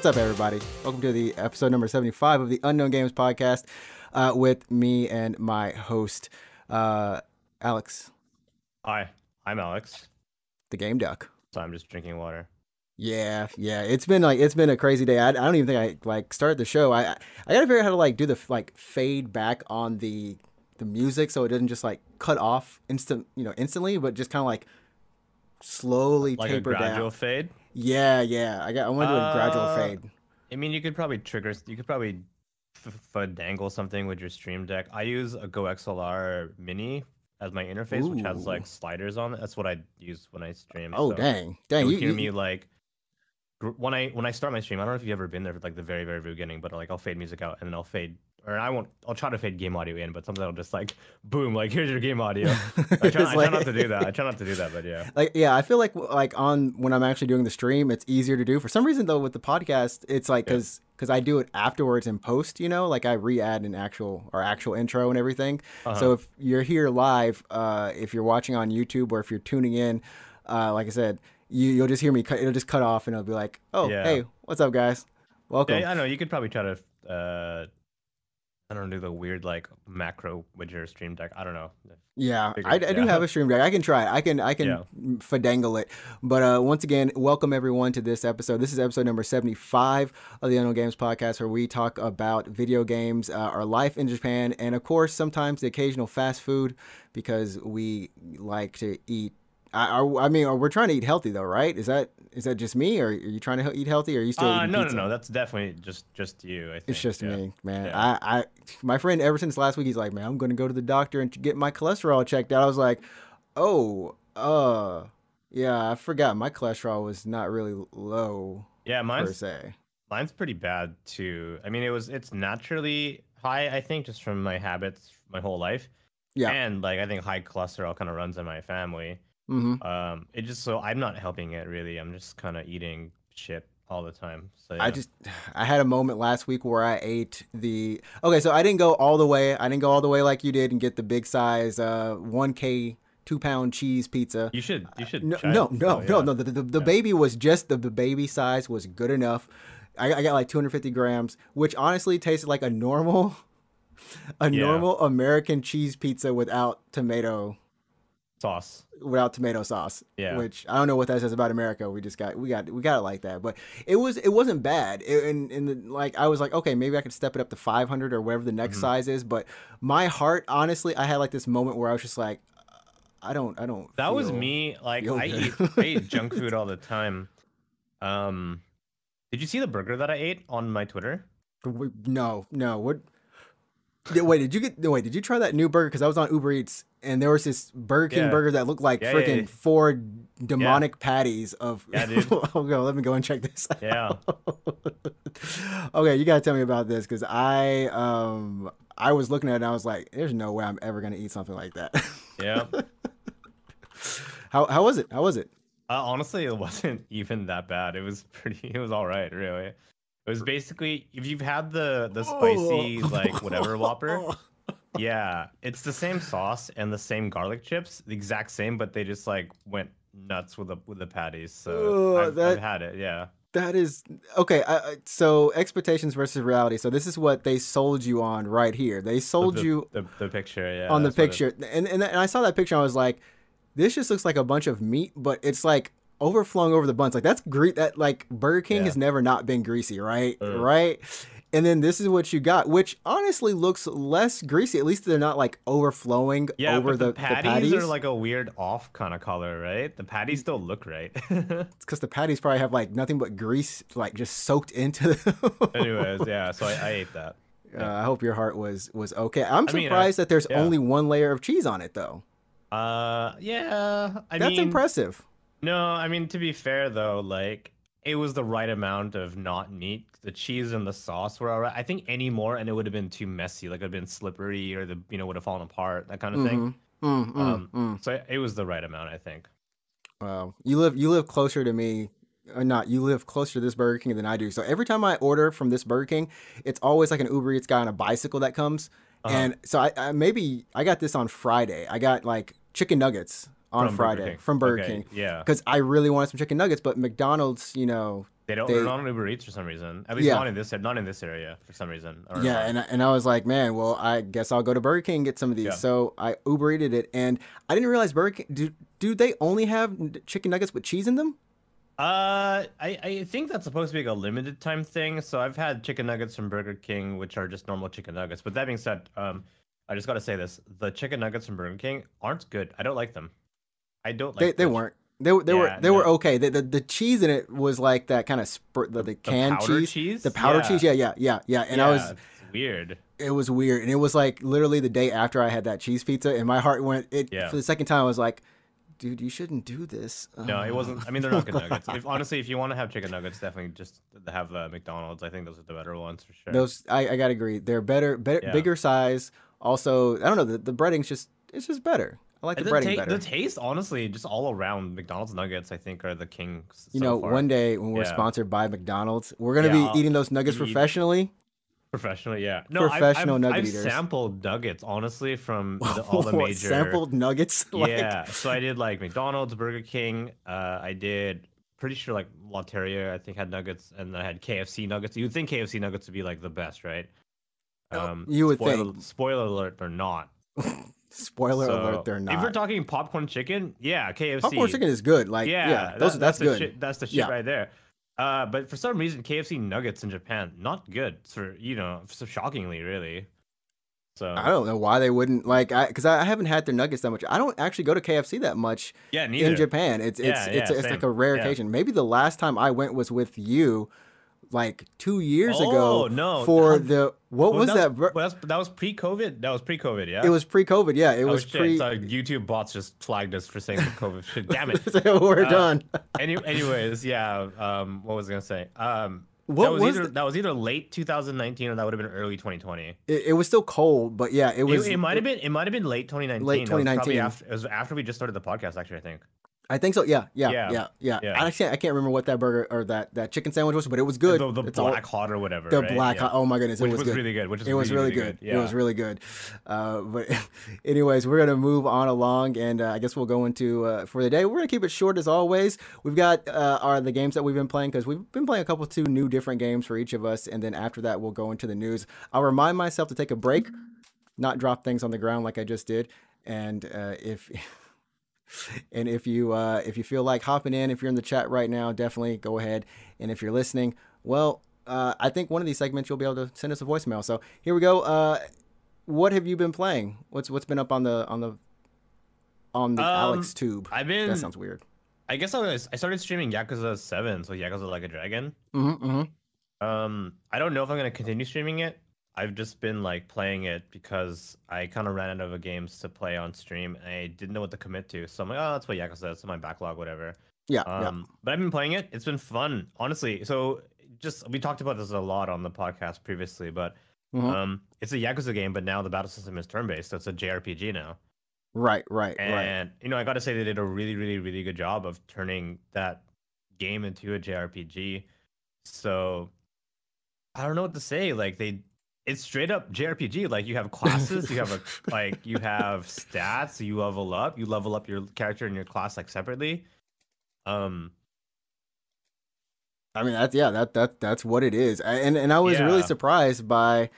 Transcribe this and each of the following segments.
What's up, everybody? Welcome to the episode number 75 of the Unknown Games podcast uh, with me and my host, uh, Alex, Hi, I'm Alex. the Game Duck. So I'm just drinking water. Yeah, yeah. It's been like it's been a crazy day. I, I don't even think I like started the show. I I I gotta figure out how to like do the like fade back on the the music so it doesn't just like cut off instant you know instantly, but just kind of like slowly Like taper a gradual down. fade. Yeah, yeah. I got. I want to do a gradual Uh, fade. I mean, you could probably trigger. You could probably f- fandangle something with your stream deck. I use a GoXLR Mini as my interface, which has like sliders on it. That's what I use when I stream. Oh so dang, dang! You'll hear you, me like when I when I start my stream. I don't know if you've ever been there like the very very beginning, but like I'll fade music out and then I'll fade. Or I won't. I'll try to fade game audio in, but sometimes I'll just like, boom, like here's your game audio. I try, I try like- not to do that. I try not to do that, but yeah. like yeah i feel like like on when i'm actually doing the stream it's easier to do for some reason though with the podcast it's like Yeah. because because i do it afterwards in post you know like i re-add an actual or actual intro and everything so Uh-huh. if you're here live uh if you're watching on youtube or if you're tuning in uh like i said you you'll just hear me cut it'll just cut off and it'll be like oh Yeah. hey what's up guys welcome Yeah, I know. You could probably try to, uh, I don't know, do the weird like macro with your stream deck. I don't know. Yeah, I, I do yeah. have a stream deck. I can try it. I can I can Yeah. fadangle it. But uh, once again, welcome everyone to this episode. This is episode number seventy five of the Unknown Games podcast, where we talk about video games, uh, our life in Japan, and of course sometimes the occasional fast food because we like to eat. I, I I mean, we're trying to eat healthy though, right? Is that is that just me, or are you trying to eat healthy, or are you still Uh, eating no, pizza? no, no. That's definitely just just you. I think. It's just yeah. me, man. Yeah. I, I, my friend, ever since last week, he's like, man, I'm going to go to the doctor and get my cholesterol checked out. I was like, oh, uh, yeah, I forgot my cholesterol was not really low Yeah, per se. mine's pretty bad too. I mean, it was it's naturally high. I think just from my habits my whole life. Yeah. And like I think high cholesterol kind of runs in my family. Hmm Um, it just so I'm not helping it really. I'm just kind of eating shit all the time. So yeah. I just, I had a moment last week where I ate the. Okay, so I didn't go all the way. I didn't go all the way like you did and get the big size, uh, 1K, two pound cheese pizza. you should you should No, no, no, Oh, no, yeah. no. The, the, the Yeah. baby was just the, the baby size was good enough. I, I got like 250 grams, which honestly tasted like a normal, a normal American cheese pizza without tomato, sauce. without tomato sauce. Yeah. Which I don't know what that says about America. We just got we got we got it like that, but it was it wasn't bad. It, and and the, like I was like, okay, maybe I could step it up to 500 or whatever the next Mhm. size is. But my heart, honestly, I had like this moment where I was just like, I don't, I don't. That was me. Like I eat, I eat junk food all the time. Um, did you see the burger that I ate on my Twitter? No, no. What? Wait, did you get? Wait, did you try that new burger? Because I was on Uber Eats and there was this Burger King Yeah. burger that looked like Yeah, freaking yeah. four demonic patties of. Yeah, dude. oh, go. Let me go and check this. out. Yeah. okay, you gotta tell me about this because I um I was looking at it and I was like, "There's no way I'm ever gonna eat something like that." Yeah. how how was it? How was it? Uh, honestly, it wasn't even that bad. It was pretty. It was all right, really. It was basically if you've had the the spicy like whatever Whopper. Yeah, it's the same sauce and the same garlic chips, the exact same, but they just like went nuts with the with the patties. So Ugh, I've, that- I've had it. Yeah. That is okay. I, so expectations versus reality. So this is what they sold you on right here. They sold the, you the, the picture. Yeah. on the it- picture, and, and and I saw that picture. I was like, this just looks like a bunch of meat, but it's like overflowing over the buns. Like that's gre- That like Burger King Yeah. has never not been greasy, right? Right. And then this is what you got, which honestly looks less greasy. At least they're not like overflowing Yeah, over the, the, the patties, patties. are like a weird off kind of color, right? The patties still look right. It's because the patties probably have like nothing but grease, like just soaked into them. Anyways, yeah. So I, I ate that. Uh, I hope your heart was was okay. I'm I mean, uh, surprised that there's yeah. only one layer of cheese on it though. Uh, yeah. I That's mean, impressive. No, I mean to be fair though, like it was the right amount of not meat. The cheese and the sauce were alright. I think any more and it would have been too messy. Like it would have been slippery or the you know would have fallen apart. That kind of thing. Mm, mm, Um, mm. So it was the right amount, I think. Wow, you live you live closer to me. Or not, you live closer to this Burger King than I do. So every time I order from this Burger King, it's always like an Uber Eats guy on a bicycle that comes. Uh-huh. And so I, I maybe I got this on Friday. I got like chicken nuggets on From Friday King. from Burger Okay, King Yeah. because I really wanted some chicken nuggets, but McDonald's, you know, They don't. They- are not on Uber Eats for some reason. At least Yeah. not in this. Not in this area for some reason. Yeah, and I- and I was like, man, well, I guess I'll go to Burger King and get some of these. Yeah. So I Uber Eated it, and I didn't realize Burger King. Do do they only have chicken nuggets with cheese in them? Uh, I, I think that's supposed to be like a limited time thing. So I've had chicken nuggets from Burger King, which are just normal chicken nuggets. But that being said, um, I just gotta say this: the chicken nuggets from Burger King aren't good. I don't like them. I don't like. they they weren't. They, were- they were Yeah, they were okay. The, the the cheese in it was like that kind of spur, the, the canned cheese, cheese? the powder Yeah. cheese. Yeah, yeah, yeah, yeah. And I was weird. it was weird, and it was like literally the day after I had that cheese pizza, and my heart went. It Yeah. for the second time. I was like, dude, you shouldn't do this. No, it Uh, wasn't. I mean, they're not good nuggets. If honestly, if you want to have chicken nuggets, definitely just have uh, McDonald's. I think those are the better ones for sure. Those I, I gotta agree. They're better, better, Yeah. bigger size. Also, I don't know. The, the breading's just it's just better. I like the the, breading ta- better. the taste, honestly, just all around McDonald's nuggets, I think, are the king. s- you so know, far. one day when we're Yeah. sponsored by McDonald's, we're gonna Yeah, be eating those nuggets eat- professionally. professionally, yeah. No, I've- Professional I've, nugget I've eaters. sampled nuggets, honestly, from the, all the major. sampled nuggets. like, Yeah, so I did like McDonald's, Burger King. Uh, I did pretty sure like Lotteria, I think had nuggets, and then I had KFC nuggets. You'd think KFC nuggets would be like the best, right? Um, Oh, you would spoiler, think. Spoiler alert, they're not. Spoiler So, alert, they're not. If we're talking popcorn chicken, yeah, KFC. Popcorn chicken is good. Like yeah, yeah, those that- that's, the good. shit- that's the shit Yeah. right there. Uh, but for some reason, KFC nuggets in Japan not good. For you know, so shockingly, really. So I don't know why they wouldn't like I because I haven't had their nuggets that much. I don't actually go to KFC that much yeah, neither. in Japan. It's it's Yeah, it's, yeah, it's like a rare occasion. Maybe the last time I went was with you, like two years Oh, ago. no, for the what Well, was that? well, that was pre-COVID. That was pre-COVID. Yeah. It was pre-COVID. Yeah, it oh, was shit. pre. So YouTube bots just flagged us for saying COVID shit. Damn it. we're Uh, done. Any, anyways, yeah. Um, what was I gonna say? Um, What that was, was either the- that was either late 2019 or that would have been early 2020. It, it was still cold, but yeah, it It, was. it might have been it might have been late 2019. Late That was 2019. After, it was after we just started the podcast. Actually, I think. I think so. Yeah, yeah, yeah, Yeah. yeah. Yeah. I actually I can't remember what that burger or that that chicken sandwich was, but it was good. The, the It's all- black hot or whatever. the right? black. Yeah. hot- Oh my goodness, which it was, was good. really good. Which is it was really, good. It was really good. Uh, but anyways, we're gonna move on along, and uh, I guess we'll go into uh, for the day. We're gonna keep it short as always. We've got uh, are the games that we've been playing because we've been playing a couple two new different games for each of us, and then after that we'll go into the news. I'll remind myself to take a break, not drop things on the ground like I just did, and uh, if. And if you uh, if you feel like hopping in, if you're in the chat right now, definitely go ahead. And if you're listening, well, uh, I think one of these segments you'll be able to send us a voicemail. So here we go. Uh, what have you been playing? What's what's been up on the on the on the Um, Alex tube? I've been. That sounds weird. I guess I was. I started streaming Yakuza Seven, so Yakuza Like a Dragon. Mm-hmm, mm-hmm. Um, I don't know if I'm gonna continue streaming it. I've just been like playing it because I kind of ran out of games to play on stream, and I didn't know what to commit to. So I'm like, oh, that's what Yakuza. It's in my backlog, whatever. Yeah, Um, but I've been playing it. It's been fun, honestly. So just we talked about this a lot on the podcast previously, but yeah. Mhm. um, it's a Yakuza game, but now the battle system is turn-based, so it's a JRPG now. right, right, right. And you know, I got to say they did a really, really, really good job of turning that game into a JRPG. So I don't know what to say. Like they, it's straight up JRPG. Like you have classes, you have a like you have stats. You level up. You level up your character and your class like separately. Um, I mean, that's yeah, that that that's what it is. And and I was really surprised by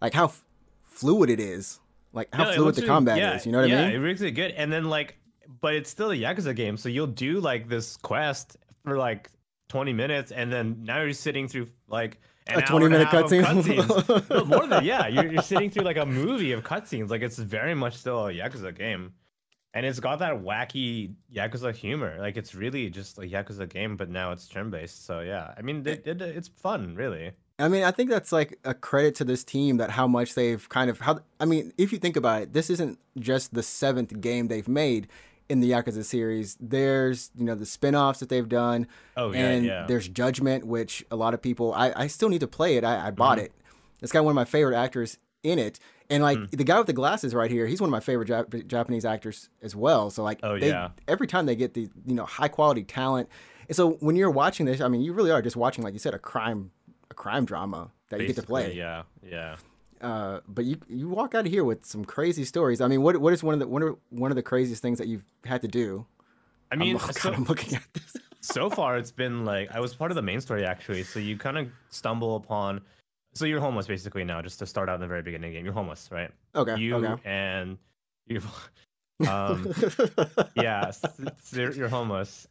like how f- fluid it is. Like how no, fluid the really- combat yeah, is. You know what yeah, I mean? it looks really good. And then like, but it's still a Yakuza game, so you'll do like this quest for like 20 minutes, and then now you're sitting through like A 20 and minute cutscene? cutscenes. no, more than yeah, you're, you're sitting through like a movie of cutscenes. Like it's very much still a Yakuza game, and it's got that wacky Yakuza humor. Like it's really just a Yakuza game, but now it's turn based. So yeah, I mean, it, it, it's fun, really. I mean, I think that's like a credit to this team that how much they've kind of how. I mean, if you think about it, this isn't just the seventh game they've made in the Yakuza series. There's you know the spin-offs that they've done, Oh yeah, and yeah. there's Judgment, which a lot of people. I I still need to play it. I, I Mm-hmm. bought it. It's got one of my favorite actors in it, and like Mm. the guy with the glasses right here, he's one of my favorite Jap- Japanese actors as well. So like, Oh, they, yeah. every time they get the you know high quality talent, and so when you're watching this, I mean, you really are just watching like you said a crime a crime drama that you get to play. Yeah, yeah. Uh, but you you walk out of here with some crazy stories. I mean, what what is one of the one of one of the craziest things that you've had to do? I mean, I'm, so, God, I'm looking at this. so far it's been like I was part of the main story actually. So you kind of stumble upon. So you're homeless basically now. Just to start out in the very beginning game, you're homeless, right? Okay. You okay. and you. Um, yeah, s- s- you're, homeless,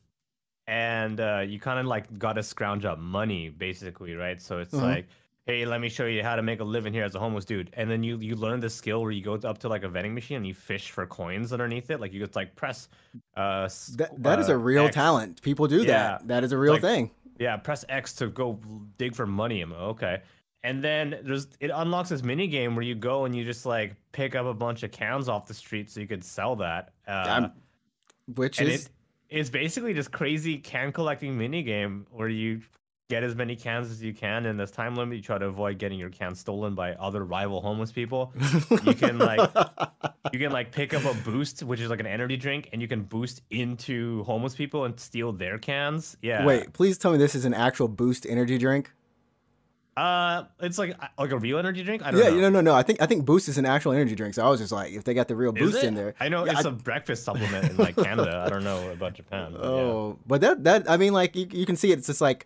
and uh, you kind of like got to scrounge up money, basically, right? So it's Mhm. like, hey, let me show you how to make a living here as a homeless dude, and then you you learn this skill where you go up to like a vending machine and you fish for coins underneath it, like you just like press. Uh, That, that is uh, a real X. talent. People do Yeah. that. That is a real like- thing. Yeah, press X to go dig for money. Okay. And then there's it unlocks this mini game where you go and you just like pick up a bunch of cans off the street so you could sell that. Uh, Which is it is basically just crazy can collecting mini game where you get as many cans as you can in this time limit. You try to avoid getting your cans stolen by other rival homeless people. You can like you can like pick up a boost, which is like an energy drink, and you can boost into homeless people and steal their cans. Yeah. Wait, please tell me this is an actual boost energy drink. Uh, it's like like a real energy drink. I don't Yeah, know. no, no, no. I think I think Boost is an actual energy drink. So I was just like, if they got the real Is Boost it? in there, I know Yeah, it's I- a breakfast supplement in like Canada. I don't know about Japan. but yeah. Oh, but that that I mean, like you, you can see it, it's just like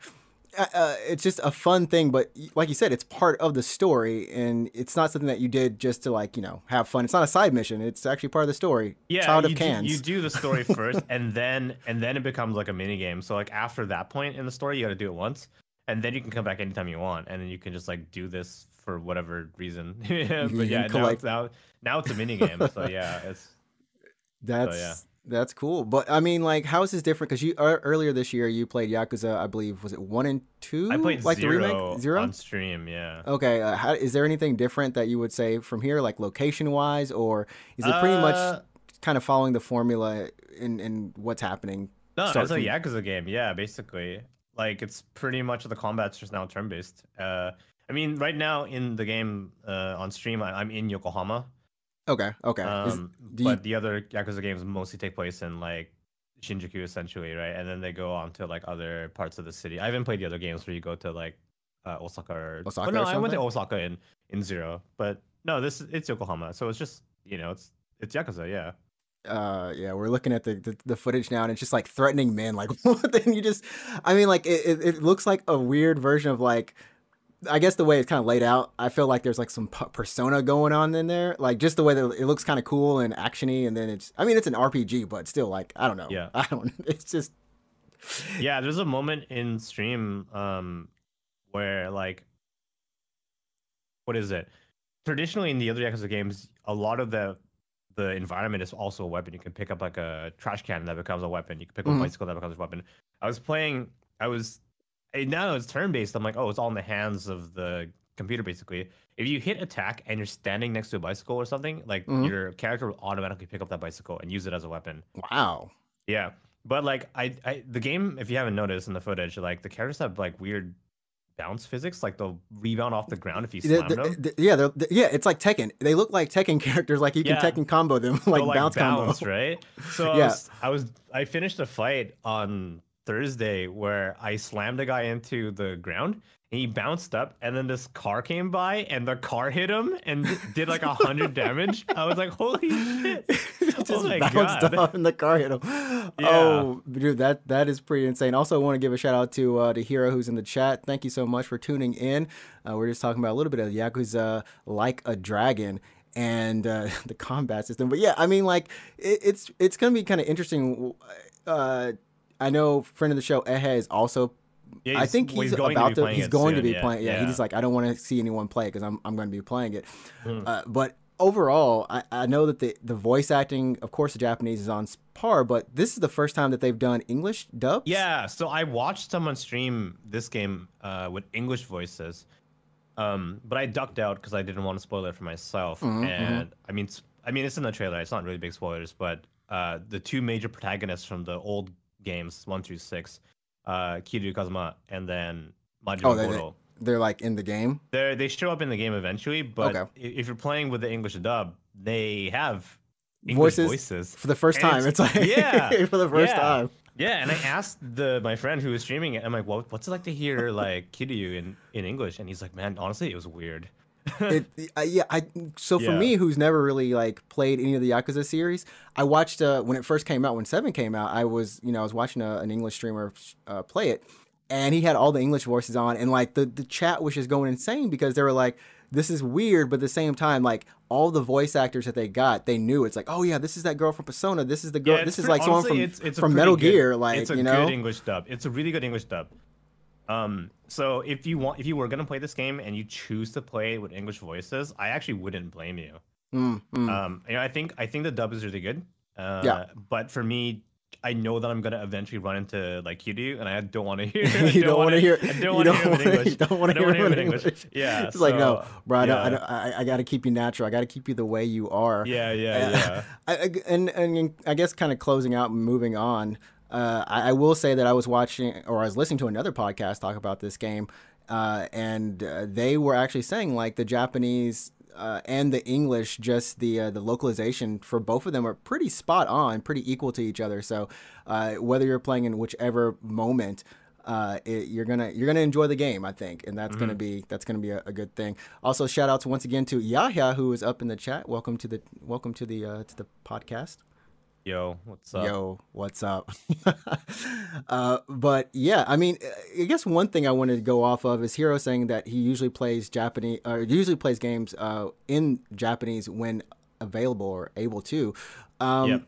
uh, uh, it's just a fun thing. But like you said, it's part of the story, and it's not something that you did just to like you know have fun. It's not a side mission. It's actually part of the story. Yeah, Child you of do, cans. you do the story first, and then and then it becomes like a mini game. So like after that point in the story, you got to do it once, and then you can come back anytime you want, and then you can just like do this for whatever reason. Yeah, but yeah, now now now it's a mini game. So yeah, it's That's yeah. That's cool. But I mean, like, how is this different? Because you uh, earlier this year you played Yakuza, I believe, was it one and two? I played like zero, the remake zero. on stream. Yeah. Okay, uh, how, is there anything different that you would say from here, like location wise, or is it pretty much Uh, kind of following the formula in in what's happening? No, it's a Yakuza game. Yeah, basically. Like it's pretty much the combat's just now turn based. Uh, I mean, right now in the game uh, on stream, I, I'm in Yokohama. Okay, okay. Is- Um, you- but the other Yakuza games mostly take place in like Shinjuku, essentially, right? And then they go on to like other parts of the city. I haven't played the other games where you go to like uh, Osaka or Osaka Well, no, I went to? Osaka in in Zero, but no, this it's Yokohama, so it's just you know it's it's Yakuza, yeah. uh yeah we're looking at the, the the footage now and it's just like threatening men like what then you just i mean like it, it, it looks like a weird version of like i guess the way it's kind of laid out i feel like there's like some p- persona going on in there. Like just the way that it looks kind of cool and actiony and then it's i mean it's an rpg but still like i don't know. Yeah. i don't it's just yeah there's a moment in stream um where like what is it? Traditionally in the other yakuza games a lot of the the environment is also a weapon. You can pick up like a trash can that becomes a weapon. You can pick up Mhm. a bicycle that becomes a weapon. I was playing i was now it's turn based i'm like oh it's all in the hands of the computer basically. If you hit attack and you're standing next to a bicycle or something like Mhm. your character will automatically pick up that bicycle and use it as a weapon. Wow. Yeah, but like I, I, the game, if you haven't noticed in the footage, like the characters have like weird bounce physics, like they'll rebound off the ground if you slam the- them. the- yeah they're, the- yeah it's like tekken. They look like tekken characters like you can tekken combo them like, They'll, bounce, combo. right? So I, was, I was, I finished a fight on Thursday where I slammed a guy into the ground. And he bounced up, and then this car came by, and the car hit him and did like a hundred damage. I was like, "Holy shit!" just Oh bounced God. off in the car hit him. Oh, dude, that that is pretty insane. Also, I want to give a shout out to uh, to Hero who's in the chat. Thank you so much for tuning in. Uh, we're just talking about a little bit of Yakuza like a dragon and uh, the combat system. But yeah, I mean, like it, it's it's gonna be kind of interesting. Uh, I know friend of the show Ehe is also. Yeah, I he's- think he's, going about be to. playing he's it going to be yeah, playing. Yeah, yeah. he's like, I don't want to see anyone play because I'm I'm going to be playing it. Mm. Uh, but overall, I, I know that the the voice acting, of course, the Japanese is on par, but this is the first time that they've done English dubs. Yeah, so I watched someone stream this game uh, with English voices, um, but I ducked out because I didn't want to spoil it for myself. Mhm, and I mean, I mean, it's in the trailer. It's not really big spoilers, but uh, the two major protagonists from the old games, one through six, uh, Kiryu Kazuma and then Majima Oh, they- they- Goro, they're like in the game. they they show up in the game eventually. But Okay. if you're playing with the English dub, they have English Voices voices. for the first And time. It's, it's- like yeah, for the first yeah. time. Yeah, and I asked the my friend who was streaming it. I'm like, "What? What's it like to hear like Kiryu in in English?" And he's like, "Man, honestly, it was weird." It, uh, yeah, I so for Yeah. me, who's never really like played any of the Yakuza series, I watched uh, when it first came out. When Seven came out, I was you know I was watching a, an English streamer uh, play it, and he had all the English voices on, and like the the chat was just going insane because they were like, "This is weird," but at the same time, like all the voice actors that they got, they knew it's like, "Oh yeah, this is that girl from Persona. This is the girl. Yeah, this is pretty- like someone honestly, from it's, it's from Metal good- Gear." Like it's a you know, good English dub. It's a really good English dub. Um, so if you want, if you were gonna play this game and you choose to play with English voices, I actually wouldn't blame you. Mm, mm. Um, you know, I think I think the dub is really good. Uh, Yeah. But for me, I know that I'm gonna eventually run into like you do, and I don't want to hear. You don't want wanna- hear. I don't want to hear in English. You don't want to hear in English. Yeah. it's like no, so, bro. I, don't, I, don't, I, I got to keep you natural. I got to keep you the way you are. Yeah, yeah, yeah. I, I- and and I guess kind of closing out and moving on. Uh, I, I will say that I was watching or I was listening to another podcast talk about this game, uh, and uh, they were actually saying like the Japanese uh, and the English, just the uh, the localization for both of them are pretty spot on, pretty equal to each other. So uh, whether you're playing in whichever moment. Uh, it, you're gonna you're gonna enjoy the game, I think, and that's gonna be that's gonna be a, a good thing. Also, shout outs once again to Yahya who is up in the chat. Welcome to the welcome to the uh, to the podcast. Yo, what's up? Yo, what's up? uh, but yeah, I mean, I guess one thing I wanted to go off of is Hero saying that he usually plays Japanese, or usually plays games uh, in Japanese when available or able to. Um, Yep.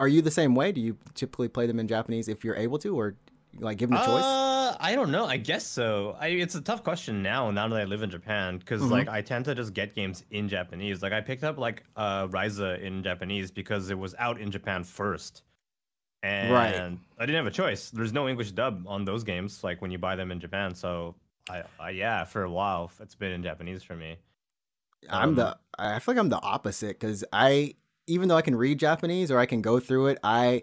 Are you the same way? Do you typically play them in Japanese if you're able to, or like given a choice? Uh, I don't know. I guess so. I it's a tough question now. Now that I live in Japan, because Mm-hmm. like I tend to just get games in Japanese. Like I picked up like uh Ryza in Japanese because it was out in Japan first, and Right. I didn't have a choice. There's no English dub on those games. Like when you buy them in Japan, so I, I yeah, for a while it's been in Japanese for me. I'm Um, the I feel like I'm the opposite because I even though I can read Japanese or I can go through it, I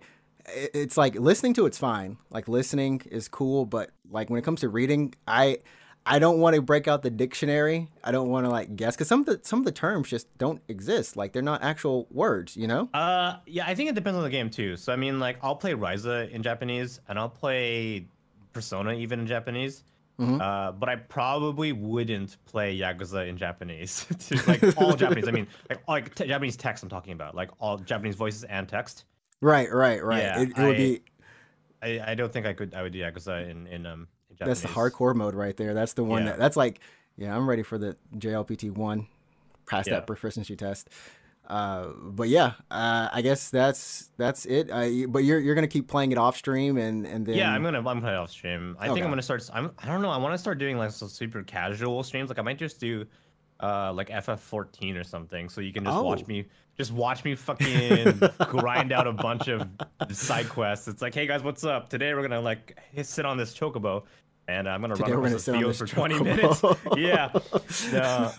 it's like listening to it's fine. Like listening is cool, but like when it comes to reading, I I don't want to break out the dictionary. I don't want to like guess because some of the some of the terms just don't exist. Like they're not actual words, you know? Uh, yeah, I think it depends on the game too. So I mean, like, I'll play Ryza in Japanese, and I'll play Persona even in Japanese. Mhm. Uh, but I probably wouldn't play Yakuza in Japanese. to, like all Japanese. I mean, like all, like t- Japanese text. I'm talking about, like all Japanese voices and text. Right, right, right. Yeah, it, it would I- be I, I don't think I could. I would do Yakuza in in um. In that's the hardcore mode right there. That's the one Yeah. that that's like yeah, I'm ready for the JLPT one, pass Yeah. that proficiency test. Uh, but yeah, uh, I guess that's that's it. Uh, but you're you're gonna keep playing it off stream and and then Yeah, I'm gonna I'm gonna off stream. I think I'm gonna start. I'm I don't know. I want to start doing like some super casual streams. Like I might just do, uh, like FF14 or something. So you can just Oh. watch me, just watch me fucking grind out a bunch of side quests. It's like, hey guys, what's up? Today we're gonna like sit on this chocobo, and I'm gonna Today run across the field for 20 minutes. yeah. No.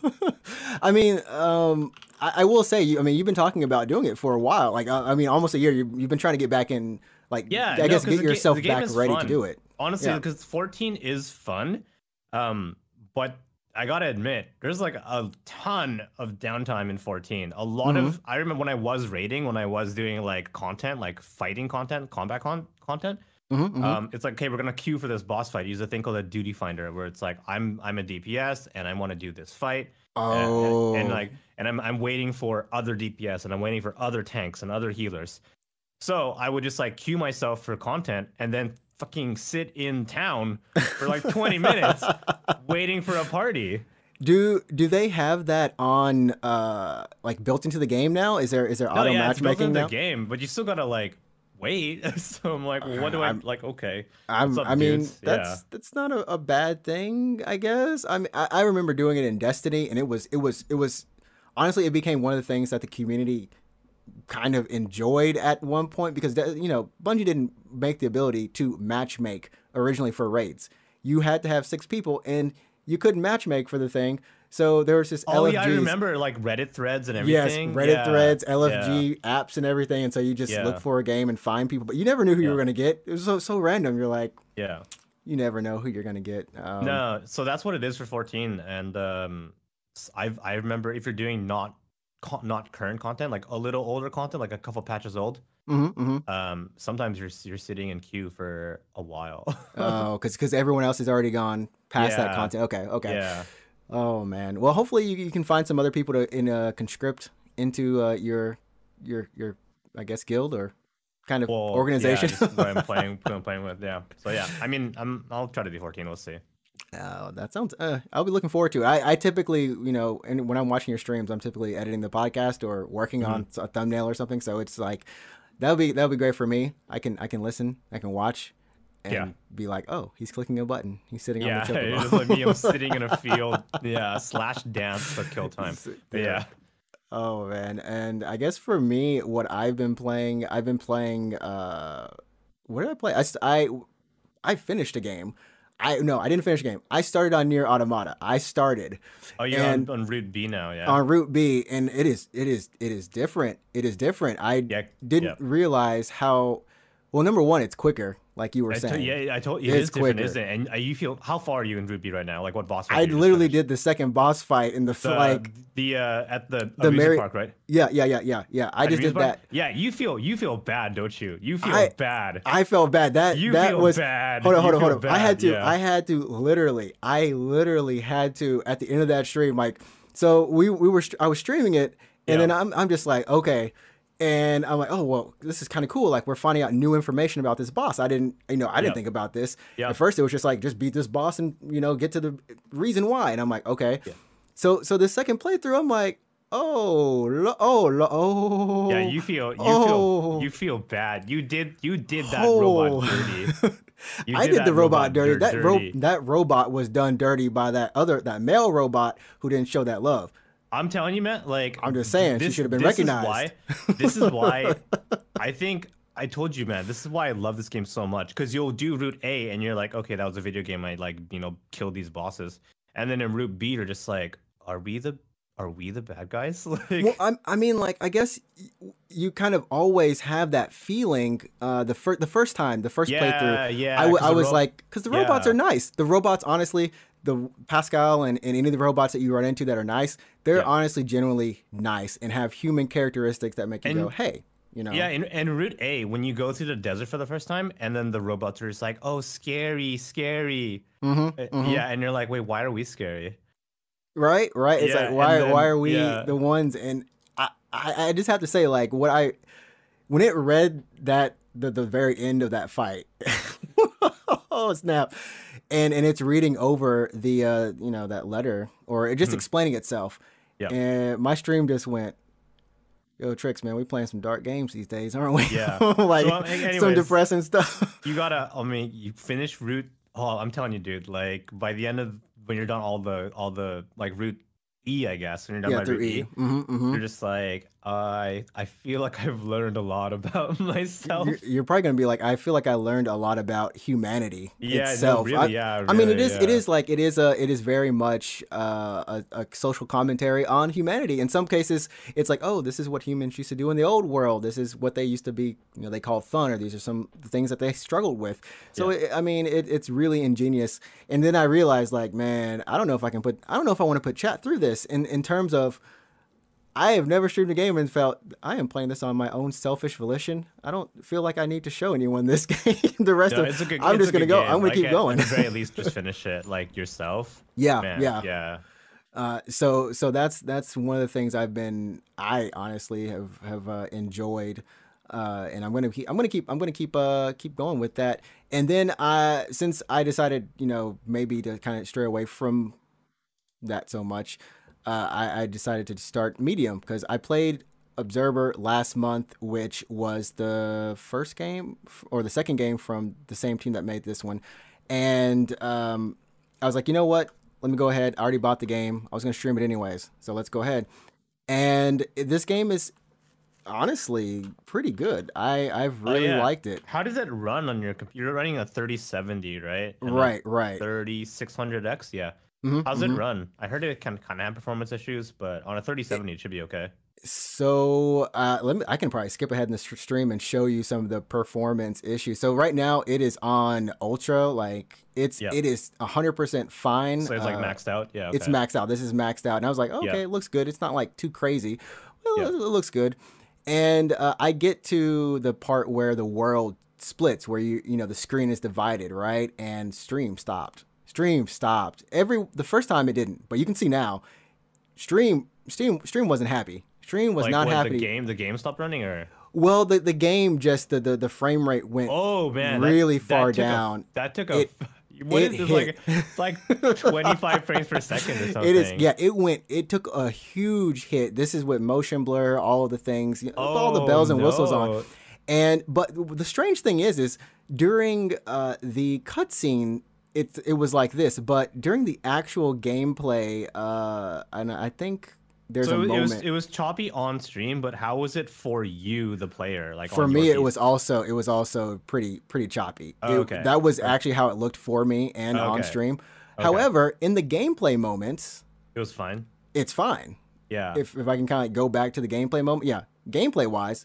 I mean, um, I, I will say, you. I mean, you've been talking about doing it for a while. Like, uh, I mean, almost a year. You, you've been trying to get back in. Like, Yeah, I no, guess get the ga- yourself back ready to do it. Honestly, Yeah. because 14 is fun. Um, but I gotta admit, there's like a ton of downtime in 14. A lot Mm-hmm. of I remember when I was raiding, when I was doing like content, like fighting content, combat con- content. Mhm, mhm. Um, it's like, okay, we're gonna queue for this boss fight. Use a thing called a duty finder, where it's like, I'm I'm a DPS and I want to do this fight. and- and- oh, and, like and I'm I'm waiting for other DPS and I'm waiting for other tanks and other healers. So I would just like queue myself for content and then fucking sit in town for like 20 minutes waiting for a party. do do they have that on uh like built into the game now? Is there is there No, auto yeah, it's built matchmaking in the game, but you still gotta like wait. so I'm like, well, what do I I'm- like? Okay, I'm, up, I mean, dudes? that's Yeah. that's not a, a bad thing, I guess. I mean, I, I remember doing it in Destiny, and it was it was it was honestly it became one of the things that the community kind of enjoyed at one point because you know Bungie didn't make the ability to matchmake originally for raids. You had to have six people, and you couldn't matchmake for the thing. So there was this Oh LFGs. yeah, I remember like Reddit threads and everything. Yes. Reddit Yeah, threads, yeah. LFG apps, and everything. And so you just Yeah. look for a game and find people, but you never knew who you were going to get. It was so so random. You're like, Yeah. you never know who you're gonna get. Um, no, so that's what it is for 14. And um, I've I remember if you're doing not not current content, like a little older content, like a couple patches old, mhm, mhm. um, sometimes you're you're sitting in queue for a while. Oh, because because everyone else has already gone past that content. Okay, okay. yeah. Oh man. Well, hopefully you, you can find some other people to in uh, conscript into uh, your your your I guess guild or kind of Well, organization. Yeah, I'm playing, I'm playing with. Yeah. So yeah, I mean, I'm I'll try to do 14. We'll see. Oh, that sounds. Uh, I'll be looking forward to it. I, I typically, you know, and when I'm watching your streams, I'm typically editing the podcast or working on Mm-hmm. a thumbnail or something. So it's like that'll be that'll be great for me. I can I can listen, I can watch, and Yeah. be like, oh, he's clicking a button. He's sitting Yeah, on the it's chocobo. like me. I'm sitting in a field. Yeah, slash dance to kill time. But yeah. Oh man, and I guess for me, what I've been playing, I've been playing. uh What did I play? I I, I finished a game. I no, I didn't finish the game. I started on NieR Automata. I started Oh, you're on, on Route B now. Yeah. on Route B, and it is it is it is different. It is different. I Yeah, didn't yeah. realize how. Well, number one, it's quicker, like you were I saying. yeah, I told you It is is different, quicker. isn't it? And uh, you feel how far are you in B right now? Like what boss? fight I literally did the second boss fight in the, the, like the uh, at the, the Mary- park, right? yeah yeah yeah yeah yeah. I At just did park? that. Yeah, you feel you feel bad, don't you? You feel I- bad. I felt bad. That You that feel was bad. hold on, hold on, hold on. I had to, yeah. I had to literally, I literally had to at the end of that stream, like, so we we were, I was streaming it, and Yeah. then I'm I'm just like, okay, and I'm like, oh well, this is kind of cool. Like we're finding out new information about this boss. I didn't, you know, I didn't Yeah. think about this. Yeah. At first, it was just like just beat this boss and you know get to the reason why, and I'm like, okay. Yeah. So so the second playthrough, I'm like, oh, lo- oh, lo- oh. Yeah, you feel you oh. feel you feel bad. You did you did that Oh. robot dirty. You I did the robot, dirty. dir- That ro- dirty. that robot was done dirty by that other that male robot who didn't show that love. I'm telling you, man. Like I'm just saying, she should have been this is recognized. why- this is why I think I told you, man. This is why I love this game so much because you'll do Route A and you're like, okay, that was a video game. I like, you know, kill these bosses, and then in Route B, you're just like, are we the are we the bad guys? like, Well, I, I mean, like, I guess y- you kind of always have that feeling. Uh, the first the first time, the first yeah, playthrough, yeah. I, w- I was ro- like, because the robots Yeah. are nice. The robots, honestly, the Pascal and, and any of the robots that you run into that are nice, they're Yeah. honestly genuinely nice and have human characteristics that make you go, hey, you know. Yeah, and, in Route A, when you go through the desert for the first time, and then the robots are just like, "Oh, scary, scary." Mhm, Uh, mhm. Yeah, and you're like, "Wait, why are we scary?" right right it's Yeah, like why then- why are we yeah. the ones and I, I i just have to say like what i when it read that the the very end of that fight oh snap and and it's reading over the uh you know that letter or it just Mhm. explaining itself Yeah. and my stream just went yo tricks man we playing some dark games these days aren't we Yeah. like So, um, some depressing stuff You gotta. I mean, you finish root. Oh, I'm telling you, dude. Like by the end of when you're done all the all the like root E, I guess. When you're done yeah by Route e E, hmm hmm you're just like, I I feel like I've learned a lot about myself. You're, you're probably gonna be like, I feel like I learned a lot about humanity yeah, no, itself. really, I, yeah. I mean, it really, yeah. is like it is a it is very much uh, a, a social commentary on humanity. In some cases, it's like, oh, this is what humans used to do in the old world. This is what they used to be. You know, they called fun, or these are some things that they struggled with. So it, I mean, it, it's really ingenious. And then I realized, like, man, I don't know if I can put, I don't know if I want to put chat through this in in terms of. I have never streamed a game and felt I am playing this on my own selfish volition. I don't feel like I need to show anyone this game. the rest No, of it's a good. I'm it's just gonna go. game. I'm gonna Like, keep at- going. At the very least, just finish it like yourself. yeah, Man, yeah. yeah. Uh, so so that's that's one of the things I've been I honestly have have uh, enjoyed, uh, and I'm gonna keep I'm gonna keep I'm gonna keep uh keep going with that. And then uh since I decided you know maybe to kind of stray away from that so much, uh, I, I decided to start Medium because I played Observer last month, which was the first game or the second game from the same team that made this one, and um, I was like, you know what? Let me go ahead. I already bought the game. I was gonna stream it anyways, so let's go ahead. And this game is honestly pretty good. I I've Oh, really yeah. liked it. How does it run on your computer? You're running a 3070, right? And Right, right. 3600X, yeah. Mhm, How's mhm. it run? I heard it can kind of have performance issues, but on a 3070 it should be okay. So uh, let me. I can probably skip ahead in the stream and show you some of the performance issues. So right now it is on ultra. Like it's Yeah. it is hundred percent fine. So it's like Uh, maxed out. Yeah, okay. It's maxed out. This is maxed out, and I was like, okay, Yeah. it looks good. It's not like too crazy. Well, it, it looks good. And uh, I get to the part where the world splits, where you you know the screen is divided, right? And stream stopped. Stream stopped. Every the first time it didn't, but you can see now. Stream Stream Stream wasn't happy. Stream was like, not what, happy. The game, the game stopped running, or well, the the game just the the, the frame rate went oh man, really that, far that took a- down. that took a. It- what it is this like? It's like 25 frames per second or something. It is, yeah. It went. It took a huge hit. This is with motion blur, all of the things, you know, all the Oh, bells and whistles on. no. And but the strange thing is, is during uh, the cutscene, it it was like this. But during the actual gameplay, uh, and I think there's So a it was it was choppy on stream, but how was it for you, the player? Like for me it was also it was also pretty pretty choppy Oh, It- okay. that was actually how it looked for me and on stream. Okay. however in the gameplay moments it was fine. it's fine Yeah, if, if i can kind of like go back to the gameplay moment yeah gameplay wise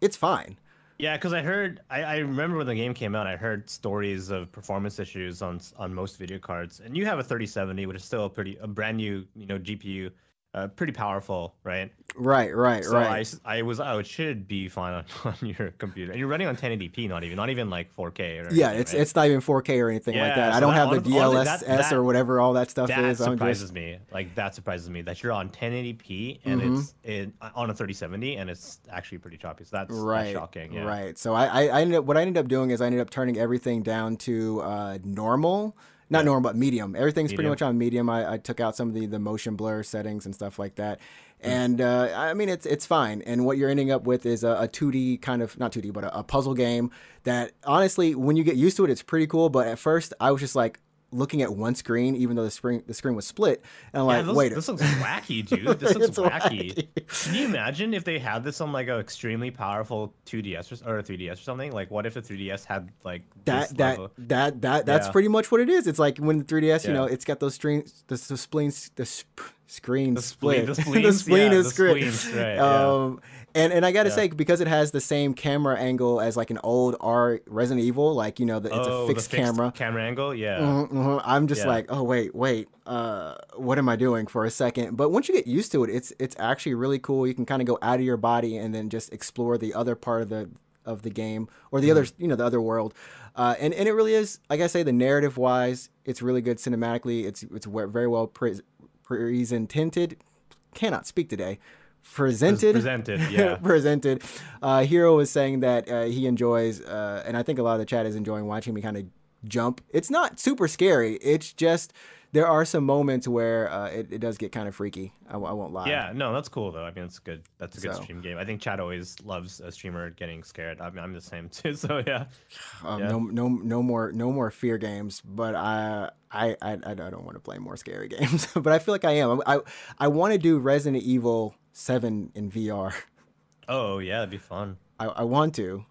it's fine yeah, because I heard I, I remember when the game came out, I heard stories of performance issues on on most video cards, and you have a 3070, which is still a pretty a brand new you know GPU, uh, pretty powerful, right? right right So I, right s- I was oh it should be fine on, on your computer, and you're running on 1080p, not even not even like 4K or yeah it's right? it's not even 4k or anything like Yeah, that i don't that have the dlss that- that- or whatever all that stuff that is I'm surprises just, me. Like that surprises me that you're on 1080p and Mhm. it's in, on a 3070 and it's actually pretty choppy. So that's, that's right shocking. Yeah. right so I, I i ended up what i ended up doing is i ended up turning everything down to uh normal not normal but medium. Everything's pretty much on medium. I, I took out some of the the motion blur settings and stuff like that. Hmm. and uh, i mean it's it's fine. And what you're ending up with is a, a 2d kind of not 2d but a, a puzzle game that honestly when you get used to it it's pretty cool. But at first i was just like looking at one screen even though the screen the screen was split and i'm Yeah, like this, wait this looks wacky, dude. This looks wacky. wacky. Can you imagine if they had this on like an extremely powerful 2DS or, or a 3DS or something? Like, what if the 3DS had like this that that level- that that that's Yeah. pretty much what it is. It's like when the 3DS, you know, it's got those screens, the, the spleens, the sp- screen The spleen- split, the spleens? spleen Yeah, is the split. spleens, right, yeah. Um, and and I gotta Yeah. say because it has the same camera angle as like an old R Resident Evil, like you know, the, it's oh, a the fixed camera. camera angle. Yeah. Mhm, mhm. I'm just Yeah. like, oh wait, wait, uh, what am I doing for a second? But once you get used to it, it's it's actually really cool. You can kind of go out of your body and then just explore the other part of the of the game or the other, you know, the other world. Uh, and and it really is, like I say, the narrative wise, it's really good cinematically. It's it's very well pre- presented. Cannot speak today. Presented Presented. Yeah. presented. Uh, Hero was saying that uh, he enjoys, uh, and I think a lot of the chat is enjoying watching me kind of jump. It's not super scary. It's just there are some moments where uh, it, it does get kind of freaky. I won't lie. Yeah, no, that's cool though. I mean, it's good. That's a good So. stream game. I think Chad always loves a streamer getting scared. I mean, I'm the same too. So yeah, Um, Yeah. No, no, no more, no more fear games. But I, I, I, I don't want to play more scary games. but I feel like I am. I, I want to do Resident Evil Seven in VR. oh yeah, that'd be fun. I, I want to.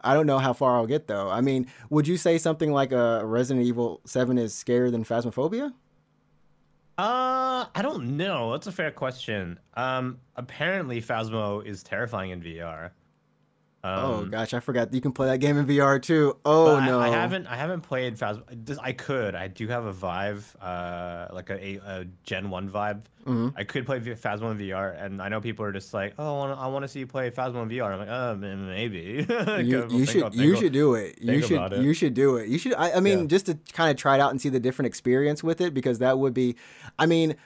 I don't know how far I'll get though. I mean, would you say something like a Resident Evil Seven is scarier than Phasmophobia? Uh, I don't know. That's a fair question. Um, apparently Phasmo is terrifying in VR. Um, oh gosh, I forgot you can play that game in VR too. Oh but I- no, I, haven't. I haven't played Phasmo. This, I could. I do have a Vive, uh, like a, a, Gen One Vive. Mhm. I could play Phasmo in VR, and I know people are just like, "Oh, I want to see you play Phasmo in VR." I'm like, "Uh, m- maybe." You, you should you should do it. You should it. you should do it. You should. I, I mean, Yeah. just to kind of try it out and see the different experience with it because that would be. I mean,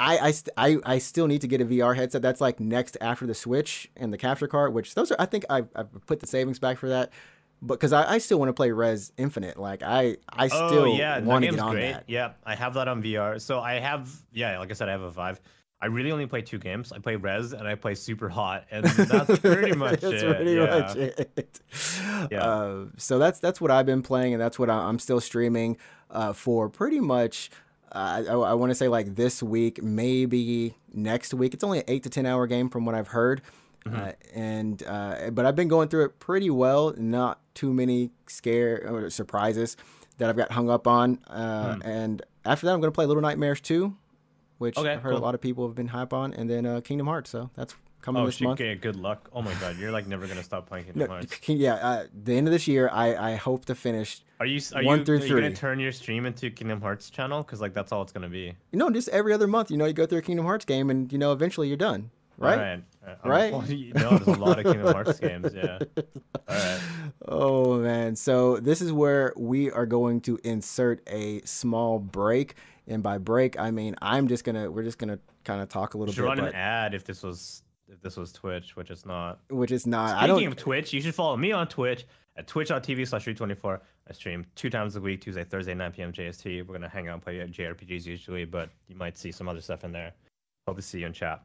I I, st- I I still need to get a VR headset. That's like next after the Switch and the capture card, which those are. I think I I put the savings back for that. But because I, I still want to play Rez Infinite, like I I Oh still yeah, want to get on great. that. Yeah, I have that on VR. So I have, yeah, like I said, I have a Vive. I really only play two games. I play Rez and I play Super Hot, and that's pretty much that's it. pretty yeah. much it. Yeah. Uh, so that's that's what I've been playing, and that's what I- I'm still streaming uh, for pretty much. Uh, I, I want to say like this week, maybe next week. It's only an eight to ten hour game from what I've heard, Mm-hmm. uh, and uh, but I've been going through it pretty well. Not too many scare or surprises that I've got hung up on. Uh, And after that, I'm going to play Little Nightmares 2, which. Okay, I've heard a lot of people have been hype on, and then uh, Kingdom Hearts. So that's coming Oh this shit! month. Okay, good luck. Oh my god, you're like never gonna stop playing Kingdom No, Hearts. King- yeah, uh, the end of this year, I, I hope to finish. Are you are one you, through are you gonna turn your stream into Kingdom Hearts channel? Because like that's all it's gonna be. You know, just every other month, you know, you go through a Kingdom Hearts game, and you know, eventually you're done. right? Alright. Uh, Right? well, you know, there's a lot of Kingdom Hearts games. Yeah. All right. Oh man. So this is where we are going to insert a small break. And by break, I mean I'm just gonna we're just gonna kind of talk a little should bit, run an ad if this was if this was Twitch, which it's not. which is not. I Speaking don't. of Twitch, you should follow me on Twitch at twitch.tv slash 24 I stream two times a week, Tuesday, Thursday, 9 p.m. JST. We're gonna hang out and play JRPGs usually, but you might see some other stuff in there. Hope to see you in chat.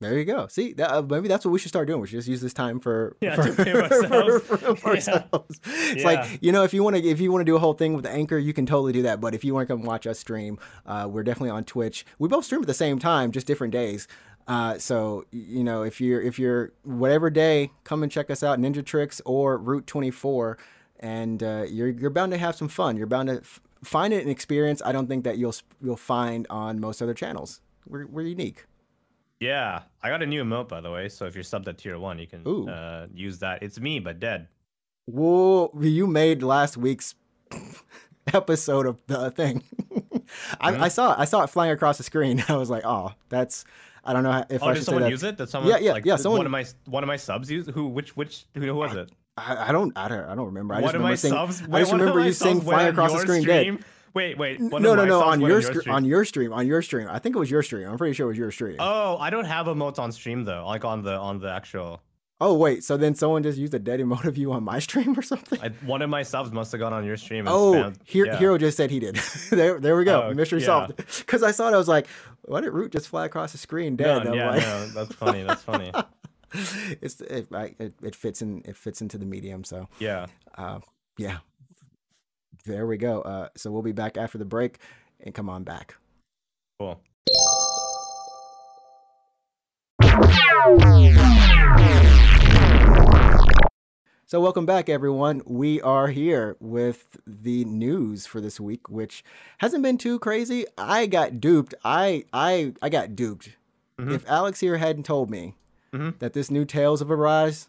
There you go. See, that, uh, maybe that's what we should start doing. We should just use this time for Yeah, for, to ourselves. for- for Yeah. ourselves. It's Yeah. like you know, if you want to, if you want to do a whole thing with the Anchor, you can totally do that. But if you want to come watch us stream, uh, we're definitely on Twitch. We both stream at the same time, just different days. Uh, so you know, if you're if you're whatever day, come and check us out, NinjaTrix or Route Twenty Four, and uh, you're you're bound to have some fun. You're bound to f- find it an experience. I don't think that you'll you'll find on most other channels. We're we're unique. Yeah, I got a new emote by the way, so if you're subbed at tier one, you can uh, use that. It's me, but dead. Whoa, you made last week's episode of the thing. I, Mm-hmm. I saw it. I saw it flying across the screen. I was like, oh, that's. I don't know if Oh, I should say someone use it? Did someone? Yeah, yeah, like, yeah, someone- One of my one of my subs use who? Which which who was it? I, I don't. I don't. I don't remember. I just one of remember my seeing. subs. I wait, just remember you saying flying across the your screen dead. stream. Wait, wait. One No, of no, my no. On your stream. On your stream. On your stream. I think it was your stream. I'm pretty sure it was your stream. Oh, I don't have emotes on stream though. Like on the on the actual. Oh wait. So then someone just used a dead emote of you on my stream or something. I, one of my subs must have gone on your stream. And Oh, spammed- here, yeah. Hero just said he did. there, there we go. Oh, Mystery yeah. solved. Because I saw it, I was like, "Why did Root just fly across the screen dead?" I'm yeah, like, no, that's funny. That's funny. it's it, I, it, it fits in it fits into the medium. So Yeah. uh, yeah, there we go. Uh, so we'll be back after the break, and come on back. Cool. So welcome back, everyone. We are here with the news for this week, which hasn't been too crazy. I got duped. I I I got duped. Mhm. If Alex here hadn't told me Mhm. that this new Tales of Arise,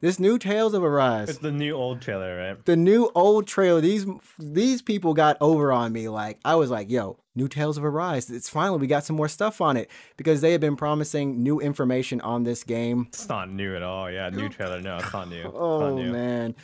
this new Tales of Arise, It's the new old trailer, right? the new old trailer, these these people got over on me. Like I was like, yo, new Tales of Arise. It's finally we got some more stuff on it because they have been promising new information on this game. It's not new at all. Yeah, new trailer. No, it's not new. It's not Oh new. man.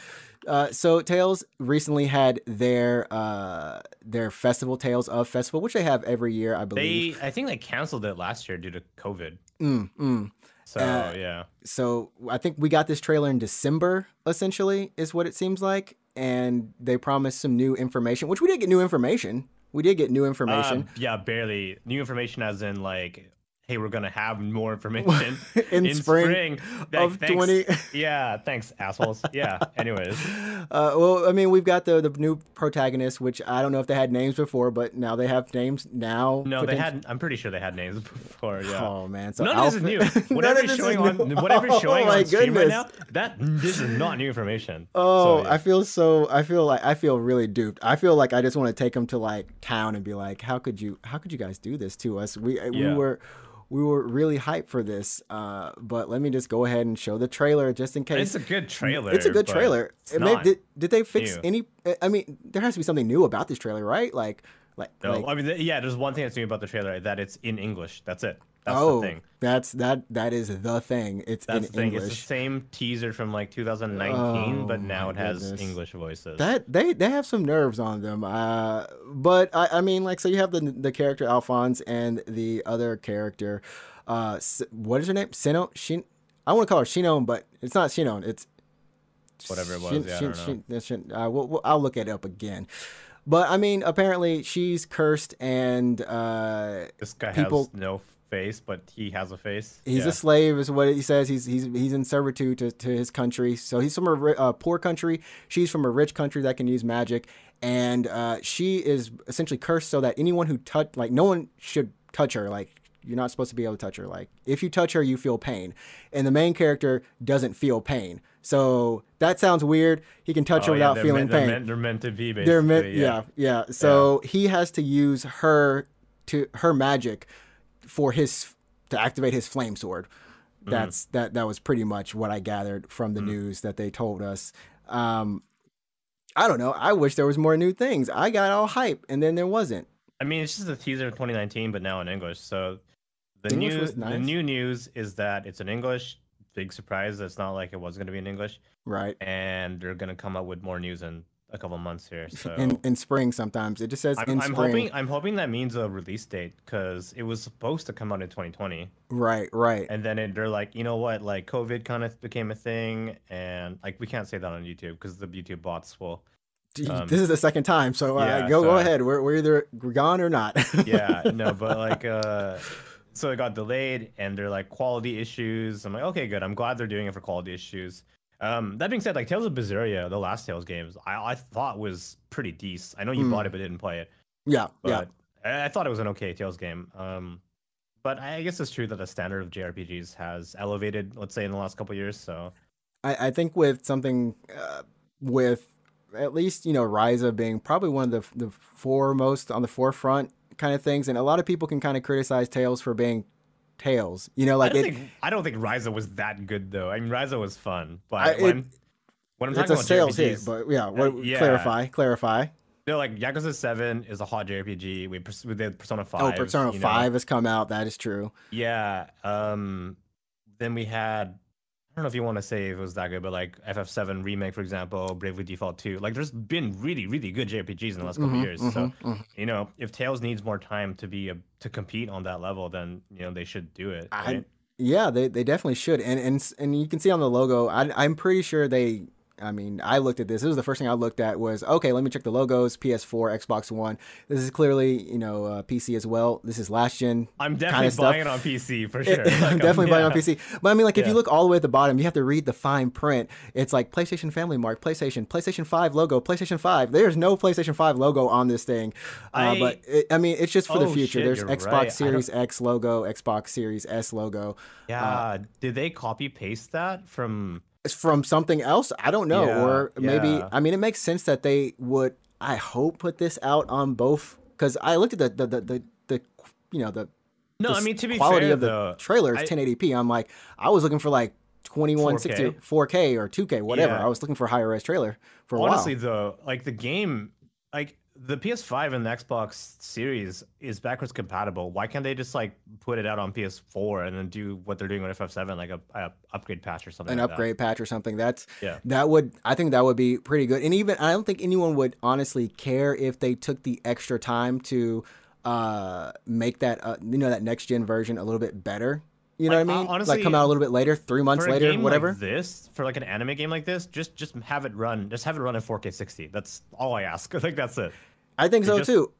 Uh, so Tales recently had their uh, their festival Tales of Festival, which they have every year, I believe. They. I think they canceled it last year due to COVID. Mm, mm. So Uh, yeah, So I think we got this trailer in December, essentially, is what it seems like, and they promised some new information, which we did get new information. We did get new information. Um, yeah, barely new information, as in like, hey, we're gonna have more information In spring Like, of thanks- 20 Yeah, thanks, assholes. Yeah. Anyways, Uh, well, I mean, we've got the the new protagonist, which I don't know if they had names before, but now they have names now. no, they had. I'm pretty sure they had names before. Yeah. Oh man, so None of this is new. None Whatever's of this showing is on new. whatever's showing oh, my on stream right now, that this is not new information. Oh, So, yeah. I feel so. I feel like I feel really duped. I feel like I just want to take them to like town and be like, "How could you? How could you guys do this to us? We we Yeah. were." We were really hyped for this, uh, but let me just go ahead and show the trailer just in case. it's a good trailer. It's a good trailer. may- did, did they fix new. any? I mean, there has to be something new about this trailer, right? Like, like, No, like I mean, yeah. There's one thing that's new about the trailer that it's in English. That's it. That's oh, the thing. that's that. That is the thing. It's That's in the thing. It's English. the same teaser from like 2019, Oh, but now it has goodness. English voices. That they they have some nerves on them. Uh, but I, I mean, like, so you have the the character Alphonse and the other character, uh, what is her name? Sino Shin. I want to call her Shinon, but it's not Shinon. It's Whatever it was, Shin- yeah, I Shin- don't know. Shin- uh, Shin- uh, we'll, we'll- I'll look it up again. But I mean, apparently she's cursed, and uh, this guy people- has no face, but he has a face. He's yeah. a slave, is what he says. He's he's he's in servitude to, to his country. So he's from a uh, poor country. She's from a rich country that can use magic, and uh, she is essentially cursed so that anyone who touch like no one should touch her. Like you're not supposed to be able to touch her. Like if you touch her, you feel pain, and the main character doesn't feel pain. So that sounds weird. He can touch Oh, her without they're feeling meant, pain. They're meant, they're meant to be basically. They're meant, yeah, yeah. So he has to use her to her magic for his to activate his flame sword. Mm-hmm. That's that. That was pretty much what I gathered from the news that they told us. Um, I don't know. I wish there was more new things. I got all hype, and then there wasn't. I mean, it's just a teaser of 2019, but now in English. So The English new was the new news is that it's in English. Big surprise. It's not like it was going to be in English, right. and they're going to come up with more news in a couple months here. So In in spring sometimes it just says I'm, in I'm spring. hoping I'm hoping that means a release date because it was supposed to come out in 2020, Right, right. and then it, they're like, you know what, like COVID kind of became a thing, and like we can't say that on YouTube because the YouTube bots will. um, this is the second time, so uh, yeah, go go ahead. We're we're either gone or not. Yeah, no, but like, uh, so it got delayed, and they're like quality issues. I'm like, okay, good. I'm glad they're doing it for quality issues. Um, that being said, like Tales of Berseria, the last Tales games, I, I thought was pretty decent. I know you Mm. bought it but didn't play it. yeah, yeah. but I, I thought it was an okay Tales game. Um, but I guess it's true that the standard of JRPGs has elevated, let's say, in the last couple of years. So I, I think with something uh, with at least you know Ryza being probably one of the the foremost on the forefront kind of things, and a lot of people can kind of criticize Tales for being Tales. You know, like I don't it, think I don't think Ryza was that good though. I mean, Ryza was fun, but I- it- when when I'm it's talking a about sales JRPGs, hit. But yeah, what, yeah. clarify, clarify. they're like Yakuza Seven is a hot JRPG. We we did Persona Five. Oh, Persona you know? Five has come out. That is true. Yeah. Um. Then we had. I don't know if you want to say if it was that good, but like FF7 remake, for example, Bravely Default 2. Like, there's been really, really good JRPGs in the last couple Mhm, years. So mhm, mhm. you know, if Tales needs more time to be a, to compete on that level, then you know they should do it. I- Yeah, they, they definitely should, and and and you can see on the logo. I, I'm pretty sure they. I mean, I looked at this. This was the first thing I looked at. Was okay. Let me check the logos. PS4, Xbox One. This is clearly you know uh, PC as well. This is last gen. I'm definitely buying it on PC for It- sure. Like, I'm definitely buying on. PC. But I mean, like, if you look all the way at the bottom, you have to read the fine print. It's like PlayStation Family Mark, PlayStation, PlayStation 5 logo, PlayStation 5. There's no PlayStation 5 logo on this thing. Uh, I- but it, I mean, it's just for the Oh, future. shit, There's Xbox right. Series X logo, Xbox Series S logo. Yeah. Did they copy paste that from? From something else. I don't know. Yeah, or maybe, yeah. I mean, it makes sense that they would, I hope, put this out on both. Because I looked at the, the, the, the, the, you know, the No, the I mean to be quality fair, of the though, trailer is I- 1080p. I'm like, I was looking for like 2160 4K. 4K or 2K, whatever. Yeah. I was looking for a higher res trailer for a honestly while. though, like the game, like the PS5 and the Xbox Series is backwards compatible. Why can't they just like put it out on PS4 and then do what they're doing with FF7, like a, a upgrade patch or something? An like that? upgrade patch or something. That's Yeah. that would I think that would be pretty good. And even I don't think anyone would honestly care if they took the extra time to uh make that uh, you know that next gen version a little bit better. You know Like, what I uh, mean? like come out a little bit later, three months later, whatever. Like this for like an anime game like this, just just have it run. Just have it run at 4K 60. That's all I ask. I think that's it. I think so just- too.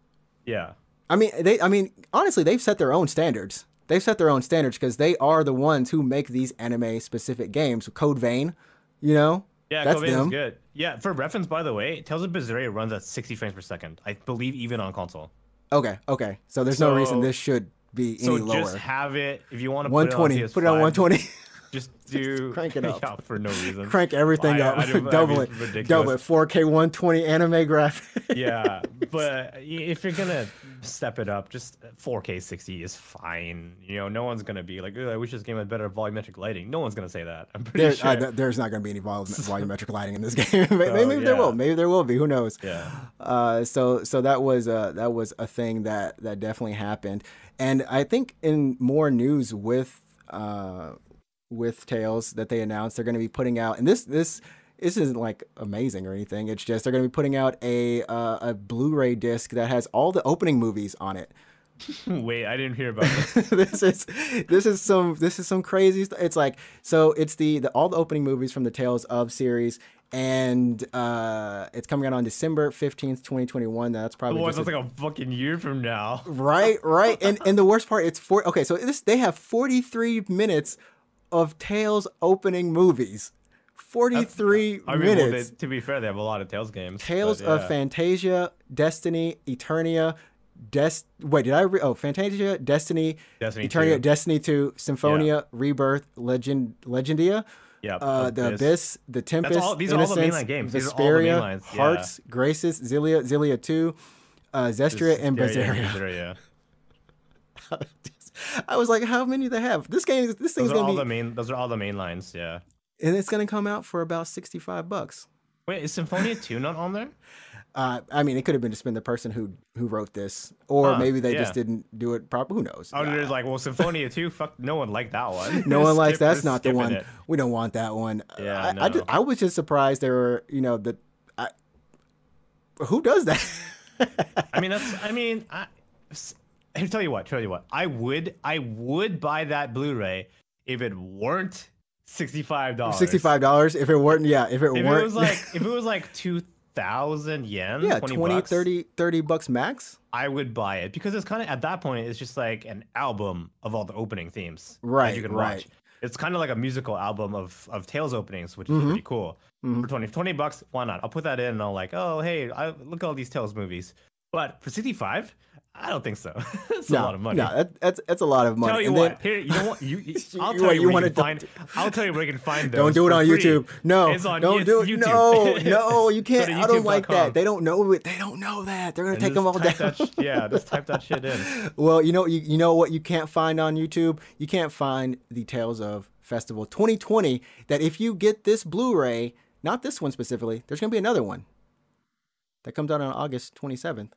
Yeah. I mean, they. I mean, honestly, they've set their own standards. They've set their own standards because they are the ones who make these anime-specific games. Code Vein, you know, Yeah, that's Code Vein is them. good. Yeah, for reference, by the way, Tales of Berseria runs at 60 frames per second. I believe even on console. Okay, okay. So there's no reason this should be So any lower. just have it if you want to 120. Put Put it on 120. Just do crank it up. yeah, for no reason. Crank everything I- up. I I double it. ridiculous. Double it. 4K 120 anime graphic. yeah, but if you're gonna step it up, just 4K 60 is fine. You know, no one's gonna be like, "I wish this game had better volumetric lighting." No one's gonna say that. I'm pretty There, sure. uh, there's not going to be any vol- volumetric lighting in this game. maybe maybe there will. Maybe there will be. Who knows? yeah. Uh, so so that was uh, that was a thing that that definitely happened, and I think in more news with uh, with Tales that they announced they're going to be putting out, and this this this isn't like amazing or anything. It's just they're going to be putting out a uh, a Blu-ray disc that has all the opening movies on it. Wait, I didn't hear about this. this is this is some this is some crazy stuff. It's like so it's the, the all the opening movies from the Tales of series and uh it's coming out on December 15th, 2021. That's probably Boy, just a- like a fucking year from now. right, right. And and the worst part it's for okay, so this they have 43 minutes of Tales opening movies. 43 I mean, well, minutes. they, to be fair, they have a lot of Tales games. Tales but of yeah. Fantasia, Destiny, Eternia, Des. Wait, did I? Re- oh, Fantasia, Destiny, Destiny Eternia, 2. Destiny Two, Symphonia, Rebirth, Legend, Legendia, Yep, uh, the Abyss, the Tempest, all- these are all the Innocence, mainline games. These are all the Vesperia, yeah. Hearts, Graces, Xillia, Xillia Two, uh, Zestiria, and Yeah, yeah, Berseria. Berseria, yeah. I was like, how many do they have? This game, is this thing's Those are gonna all be, the main. Those are all the main lines. Yeah. and it's gonna come out for about sixty-five bucks. Wait, is Symphonia 2 not on there? Uh, I mean, it could have been just been the person who who wrote this, or Huh, maybe they yeah. just didn't do it properly. Who knows? Oh, there's like, well, Symphonia 2, fuck, no one liked that one. no one likes that's not the one. it. We don't want that one. Yeah, I, I, ju- no. I was just surprised there were, you know, that. I, who does that? I mean, that's. I mean, I, I tell you what. Tell you what. I would. I would buy that Blu-ray if it weren't sixty-five dollars. Sixty-five dollars. If it weren't, yeah. If it If weren't, it was like, if it was like two thousand yen, yeah, 20, 20, bucks, 30, 30 bucks max. I would buy it because it's kind of at that point, it's just like an album of all the opening themes that Right, you can right. watch. It's kind of like a musical album of of Tales openings, which is Mhm. pretty cool. Mhm. For 20, 20 bucks, why not? I'll put that in and I'll like, oh hey, I look at all these Tales movies. But for 65, I don't think so. it's no, a lot of money. No, that, that's that's a lot of money. Tell you and what, then, here you know what you. I'll tell you, you where you can find. I'll tell you where you can find those. don't do it on free. YouTube. No, on- don't do it. YouTube. No, no, you can't. I don't like that. They don't know it. They don't know that. They're gonna And take them all down. that yeah, just type that shit in. Well, you know, you, you know what you can't find on YouTube? You can't find the Tales of Festival 2020. That if you get this Blu-ray, not this one specifically, there's gonna be another one that comes out on August 27th.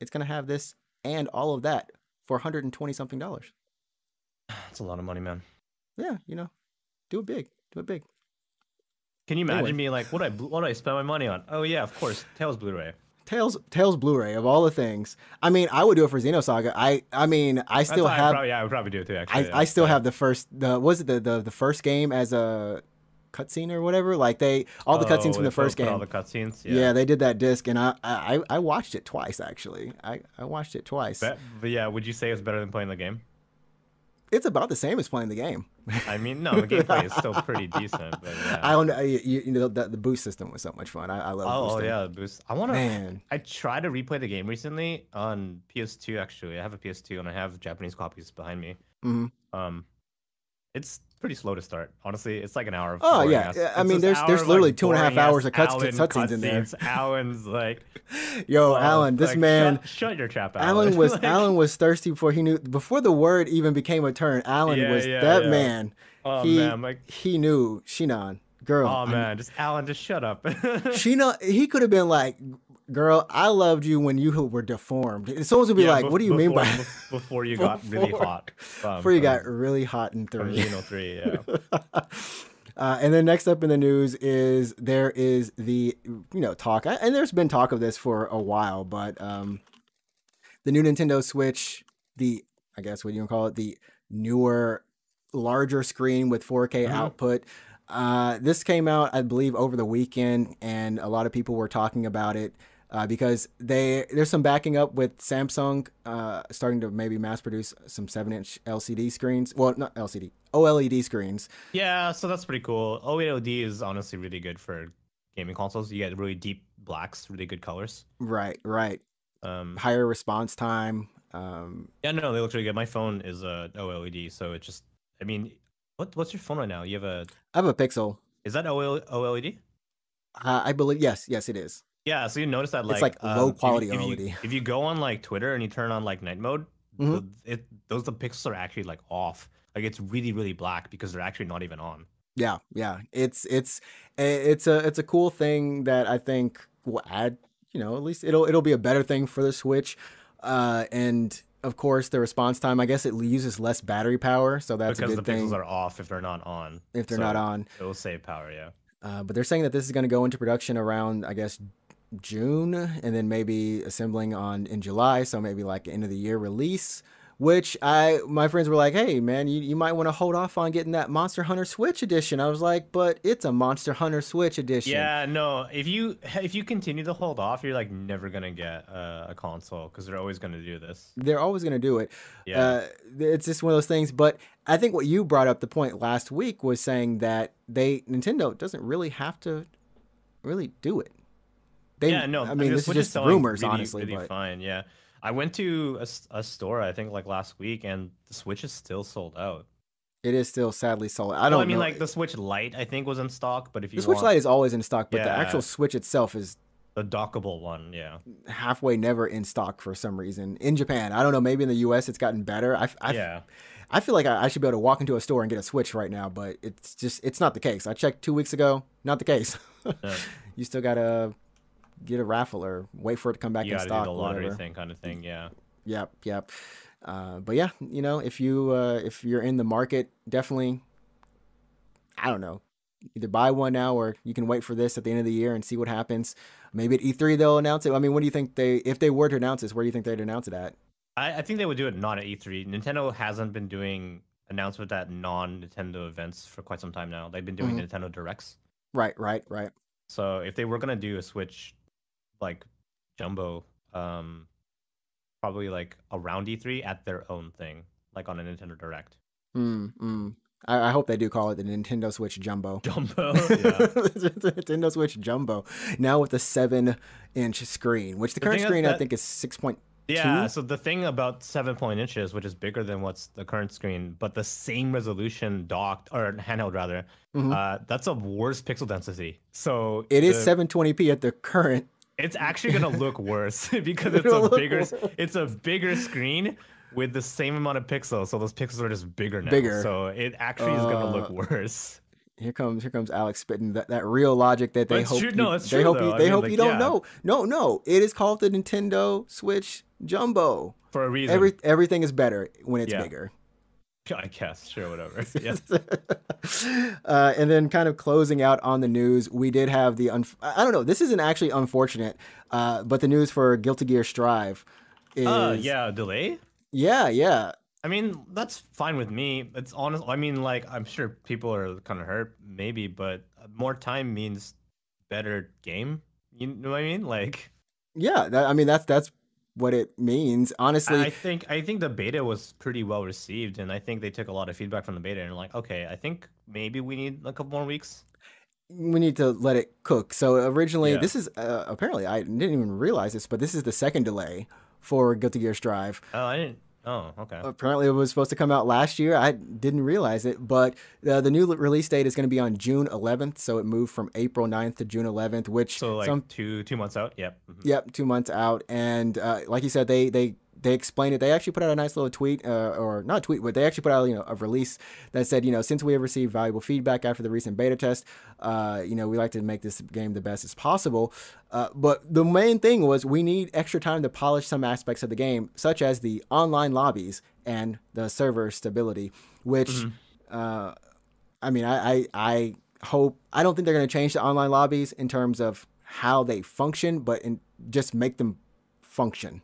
It's gonna have this and all of that for 120 something dollars. That's a lot of money, man. Yeah, you know, do it big. Do it big. Can you imagine Anyway. being like, what I what do I spend my money on? Oh yeah, of course, Tales Blu-ray. Tales Tales Blu-ray of all the things. I mean, I would do it for Xenosaga. I I mean, I still why I have probably, yeah, I would probably do it too. Actually, I, yeah. I still Yeah. have the first the was it the, the the first game as a cutscene or whatever like they all the cutscenes Oh, from the first game All the cutscenes. yeah. Yeah. they did that disc and I, I I watched it twice actually I I watched it twice But, but yeah, would you say it's better than playing the game? it's about the same as playing the game I mean, no, the gameplay is still pretty decent. But yeah. I don't know you, you know the, the boost system was so much fun I, I love Oh, oh boosting. yeah, the boost. I want to. man I tried to replay the game recently on PS2. Actually, I have a PS2 and I have Japanese copies behind me. Mhm. Um, it's pretty slow to start. Honestly, it's like an hour. Of Oh, yeah. ass- I it's mean, there's- there's literally two and a half hours of cuts- Allen cutscenes in there. Allen's like, yo oh, Allen this like, man Shut, shut your trap, Allen. Allen was Like, Allen was thirsty before he knew before the word even became a turn Allen Yeah, was yeah, that yeah. man Oh he man, like, he knew Shinon girl oh I'm- man, just Alan, just shut up. Sheena, he could have been like, "Girl, I loved you when you were deformed." And someone's gonna be Yeah, like, "What do you mean by?" before- before you got really hot? Um, Before you from- got really hot in three. Xeno three, yeah. Uh, and then next up in the news is there is the you know talk, and there's been talk of this for a while, but um, the new Nintendo Switch, the I guess what you want call it, the newer, larger screen with 4K Mhm. output. Uh, this came out, I believe, over the weekend, and a lot of people were talking about it uh, because they there's some backing up with Samsung uh, starting to maybe mass produce some seven inch LCD screens. Well, not LCD, OLED screens. Yeah, so that's pretty cool. OLED is honestly really good for gaming consoles. You get really deep blacks, really good colors. Right, right. Um, Higher response time. Um, yeah, no, they look really good. My phone is a OLED, so it just, I mean, what what's your phone right now? You have a, I have a Pixel. is that OL, OLED? Uh, I believe yes, yes, it is. Yeah, so you notice that like It's like low um, if- quality if, you, OLED. If you go on like Twitter and you turn on like night mode, Mhm. the, it those the pixels are actually like off. Like it's really really black because they're actually not even on. Yeah, yeah. It's it's it's a it's a cool thing that I think will add. You know, at least it'll it'll be a better thing for the Switch. Uh, and of course, the response time. I guess it uses less battery power, so that's because a the good thing pixels are off if they're not on. if they're So not on. It'll save power, yeah. Uh, but they're saying that this is going to go into production around, I guess, June, and then maybe assembling on in July. So maybe like end of the year release. Which I, my friends were like, "Hey, man, you, you might want to hold off on getting that Monster Hunter Switch edition." I was like, "But it's a Monster Hunter Switch edition." Yeah, no. If you if you continue to hold off, you're like never gonna get uh, a console because they're always gonna do this. they're always going to do it. Yeah. Uh, it's just one of those things. But I think what you brought up the point last week was saying that they Nintendo doesn't really have to really do it. They, yeah, no. I mean, this is just rumors, really, honestly. Really but fine. Yeah, I went to a store I think like last week, and the Switch is still sold out. it is still sadly sold. I don't. I mean, know. like the Switch Lite, I think was in stock, but if you the Switch want Lite is always in stock, but the Yeah. actual Switch itself is the dockable one, yeah, halfway never in stock for some reason in Japan. I don't know. Maybe in the U.S. it's gotten better. I, I, yeah. I feel like I, I should be able to walk into a store and get a Switch right now, but it's just it's not the case. I checked two weeks ago, not the case. Yeah. you still gotta get a raffle or wait for it to come back You in stock. do the lottery whatever. thing kind of thing. Yeah. Yep, yep. Uh, but yeah, you know, if you uh, if you're in the market, definitely, I don't know, either buy one now or you can wait for this at the end of the year and see what happens. Maybe at E3 they'll announce it. I mean, what do you think they if they were to announce this? Where do you think they'd announce it at? I, I think they would do it not at E3. Nintendo hasn't been doing announcement at non-Nintendo events for quite some time now. They've been doing Nintendo Directs. Right, right, right. So if they were gonna do a Switch, like jumbo, um, probably like around E3 at their own thing, like on a Nintendo Direct. Mm, mm. I, I hope they do call it the Nintendo Switch Jumbo. Jumbo. Yeah. Nintendo Switch Jumbo. Now with a seven inch screen, which the, The current is screen I think is six point. Yeah, Two? so the thing about seven point inches, which is bigger than what's the current screen, but the same resolution docked or handheld rather, Mhm. uh, that's a worse pixel density. So It is the- 720p at the current. It's actually gonna look worse because it's a bigger it's a bigger screen with the same amount of pixels. So those pixels are just bigger now. Bigger. So it actually is gonna look Uh, worse. Here comes here comes Alex spitting that, that real logic that they hope true- you, no, it's they true, hope though. you I they mean, hope like, you don't yeah. know. No, no, it is called the Nintendo Switch Jumbo. For a reason. Every everything is better when it's Yeah. bigger. I guess, sure, whatever. Yeah. uh, and then kind of closing out on the news, we did have the unf- I don't know. This isn't actually unfortunate, uh, but the news for Guilty Gear Strive is Uh yeah, delay? yeah, yeah. I mean, that's fine with me. It's honest. I mean, like, I'm sure people are kind of hurt, maybe, but more time means better game. You know what I mean? Like, Yeah, that, I mean that's that's what it means. Honestly, I think I think the beta was pretty well received, and I think they took a lot of feedback from the beta, and like, okay, I think maybe we need a couple more weeks. we need to let it cook. So originally, Yeah. this is uh, apparently I didn't even realize this, but this is the second delay for Guilty Gear Strive. Oh, I didn't. Oh, okay. Apparently, it was supposed to come out last year. I didn't realize it, but uh, the new release date is going to be on June 11th. So it moved from April 9th to June 11th, which So like some two two months out. Yep. mhm. Yep, two months out, and uh, like you said, they they they explained it. They actually put out a nice little tweet, uh, or not tweet, but they actually put out you know a release that said, you know, since we have received valuable feedback after the recent beta test, uh, you know, we like to make this game the best as possible. Uh, but the main thing was we need extra time to polish some aspects of the game, such as the online lobbies and the server stability, which. Uh, I mean, I, I, I hope I don't think they're going to change the online lobbies in terms of how they function, but in just make them function.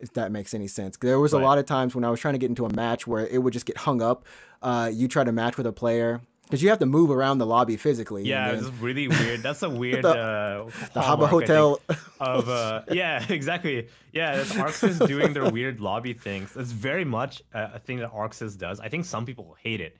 If that makes any sense. There was a lot of times when I was trying to get into a match where it would just get hung up. Uh, you try to match with a player because you have to move around the lobby physically. Yeah, and it's really weird. That's a weird The- uh, the Habba hallmark, I think, Hotel. of uh yeah exactly yeah ArcSys doing their weird lobby things. It's very much a thing that ArcSys does. I think some people hate it.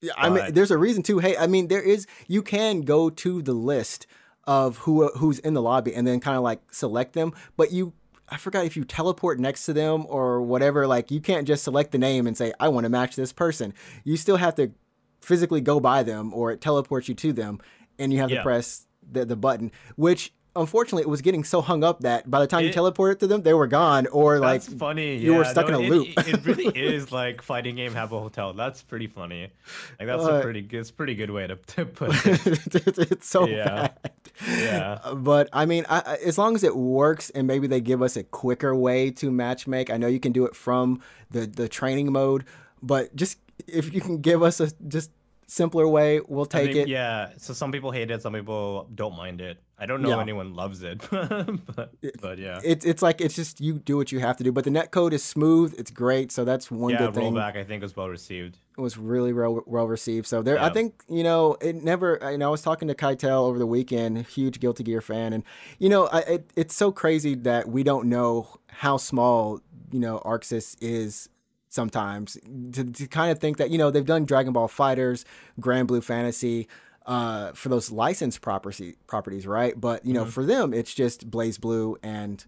Yeah, I mean, there's a reason too. Hey, I mean, there is. You can go to the list of who who's in the lobby and then kind of like select them, but you. I forgot if you teleport next to them or whatever. Like you can't just select the name and say I want to match this person. You still have to physically go by them or it teleports you to them, and you have to press the the button. Which unfortunately it was getting so hung up that by the time you teleported to them, they were gone or like funny. you were stuck no, in a it- loop. It, it really is like fighting game have a hotel. That's pretty funny. Like that's Uh, a pretty good, it's pretty good way to, to put it. it's, it's so Yeah. bad. Yeah. Uh, But I mean, I, as long as it works and maybe they give us a quicker way to match make. I know you can do it from the the training mode, but just if you can give us a just simpler way, we'll I take mean, it. Yeah. So some people hate it. Some people don't mind it. I don't know Yeah. anyone loves it, but, but yeah. It's it's like it's just you do what you have to do. But the net code is smooth. It's great. So that's one yeah, good thing. Yeah, rollback I think was well received. It was really well, well received. So there, I think you know it never. You know, I was talking to Keitel over the weekend, huge Guilty Gear fan, and you know, I, it, it's so crazy that we don't know how small you know ArcSys is sometimes. To, to kind of think that you know they've done Dragon Ball FighterZ, Grand Blue Fantasy. Uh, for those licensed property properties, right? But you know, Mm-hmm. for them, it's just BlazBlue and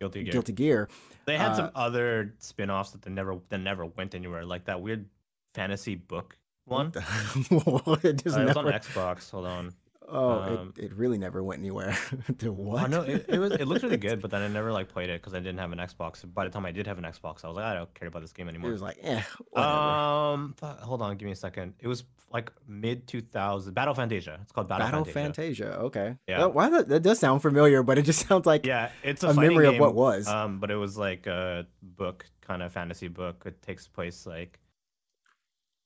Guilty Gear. Guilty Gear. They had Uh, some other spin-offs that they never that never went anywhere, like that weird fantasy book one. It Uh, just it was on Xbox. Hold on. Oh, Um, it, it really never went anywhere. to Oh what? no, it, it was it looked really good, but then I never like played it because I didn't have an Xbox. By the time I did have an Xbox, I was like, I don't care about this game anymore. It was like, eh, whatever. Um, hold on, give me a second. It was like mid 2000 Battle Fantasia. It's called Battle, Battle Fantasia. Fantasia. Okay. Yeah. Well, why that, that does sound familiar, but it just sounds like Yeah, it's a, a memory of what was. Um, but it was like a book, kind of fantasy book. It takes place like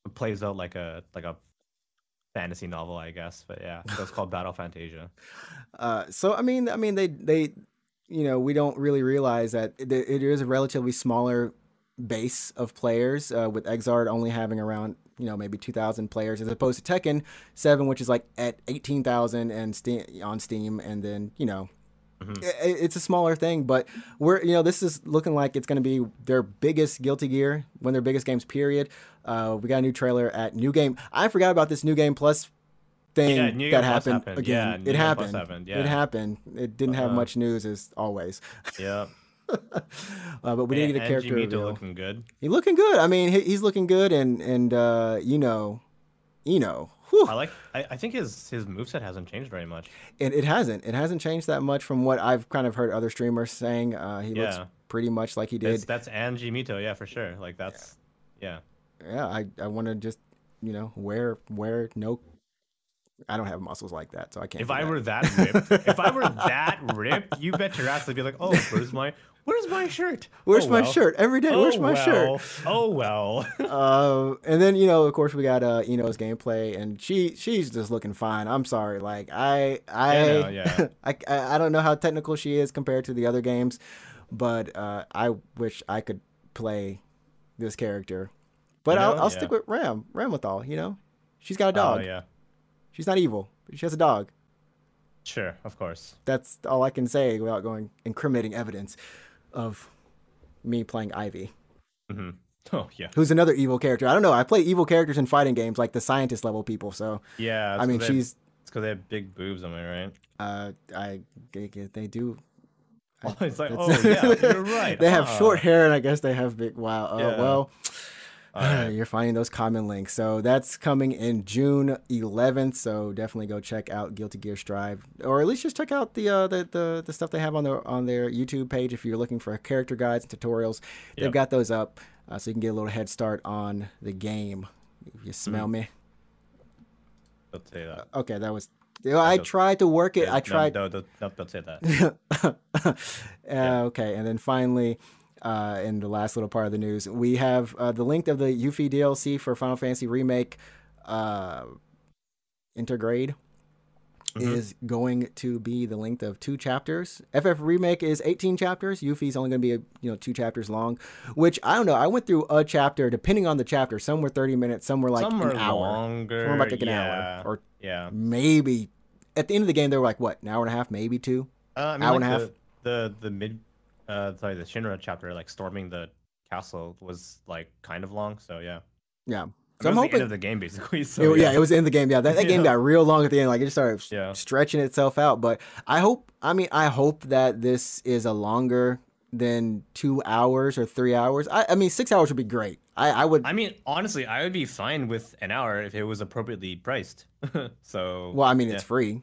it plays out like a like a fantasy novel, I guess. But yeah, so it's called Battle Fantasia. Uh, so I mean, I mean, they they, you know, we don't really realize that it, it is a relatively smaller base of players. Uh, with Xrd only having around you know maybe two thousand players, as opposed to Tekken Seven, which is like at eighteen thousand and Steam, on Steam, and then you know. Mhm. i- It's a smaller thing, but we're you know this is looking like it's going to be their biggest Guilty Gear, one of their biggest games. Period. Uh, we got a new trailer at New Game. I forgot about this New Game Plus thing Yeah, New that happened, happened. again. Yeah, it New Game Plus happened. happened, It happened. It didn't have Uh-huh. much news as always. Yeah, Uh, but we did and, get a character reveal. looking good. He's looking good. I mean, he, he's looking good, and and uh, you know, you know, whew, I like. I, I think his his moveset hasn't changed very much. it, it hasn't. It hasn't changed that much from what I've kind of heard other streamers saying. Uh, he looks pretty much like he did. that's Anji Mito, yeah, for sure. Like that's yeah. Yeah, I I want to just you know wear wear no. I don't have muscles like that, so I can't. If I that. were that ripped, if I were that ripped, you bet your ass I'd be like, oh, where's my where's my shirt? Where's Oh, my well. shirt every day? Where's Oh, my shirt? well. Oh well. uh, and then you know, of course, we got uh, I-No's gameplay, and she she's just looking fine. I'm sorry, like I I Yeah, no, yeah. I, I I don't know how technical she is compared to the other games, but uh, I wish I could play this character. But You I'll know, I'll yeah. stick with Ram. You know, she's got a dog. Oh yeah. She's not evil. But she has a dog. Sure, of course. That's all I can say without going incriminating evidence of me playing Ivy. hmm Oh yeah. who's another evil character. I don't know. I play evil characters in fighting games, like the scientist level people. So Yeah. I mean, 'cause they have- she's it's because they have big boobs, am I right? uh, I they, they do. Oh, it's like, oh yeah, you're right. they have short hair, and I guess they have big. Wow. Uh, Yeah. Well, Alright. you're finding those common links. So that's coming in June 11th. So definitely go check out Guilty Gear Strive, or at least just check out the uh, the, the the stuff they have on their on their YouTube page if you're looking for character guides and tutorials. They've Yep. got those up, uh, so you can get a little head start on the game. You smell me? Don't say that. Okay, that was. I Don't- tried to work it. Yeah, I tried. No, no, no, don't say that. uh, Okay, and then finally, uh, in the last little part of the news, we have uh, the link of the Yuffie DLC for Final Fantasy Remake uh, Intergrade Mhm. is going to be the length of two chapters. FF Remake is 18 chapters. Yuffie's only going to be you know two chapters long, which I don't know. I went through a chapter depending on the chapter. Some were 30 minutes, some were like Some an hour, longer. some were like, an yeah. hour, or yeah. maybe at the end of the game they were like what an hour and a half, maybe two. Uh, I mean, Hour like and a half. The the mid, uh, sorry, the Shinra chapter, like storming the castle, was like kind of long. So yeah. Yeah. I So mean, I'm it was the hoping. end of the game basically. So It- yeah. it was in the game. Yeah, that, that game got real long at the end. Like it just started Yeah. stretching itself out. But I hope. I mean, I hope that this is a longer than two hours or three hours. I, I mean, six hours would be great. I, I would. I mean, honestly, I would be fine with an hour if it was appropriately priced. so. well, I mean, yeah. it's free.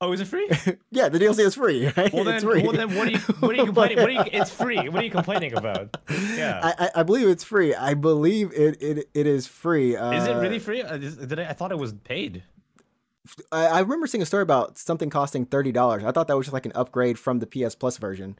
Oh, is it free? Yeah, the DLC is free. Right? Well then, it's free. well then, what are you what are you complaining? What are you? It's free. What are you complaining about? Yeah. I, I, I believe it's free. I believe it it, it is free. Uh, Is it really free? Uh, Did I, I thought it was paid. I, I remember seeing a story about something costing thirty dollars. I thought that was just like an upgrade from the PS Plus version.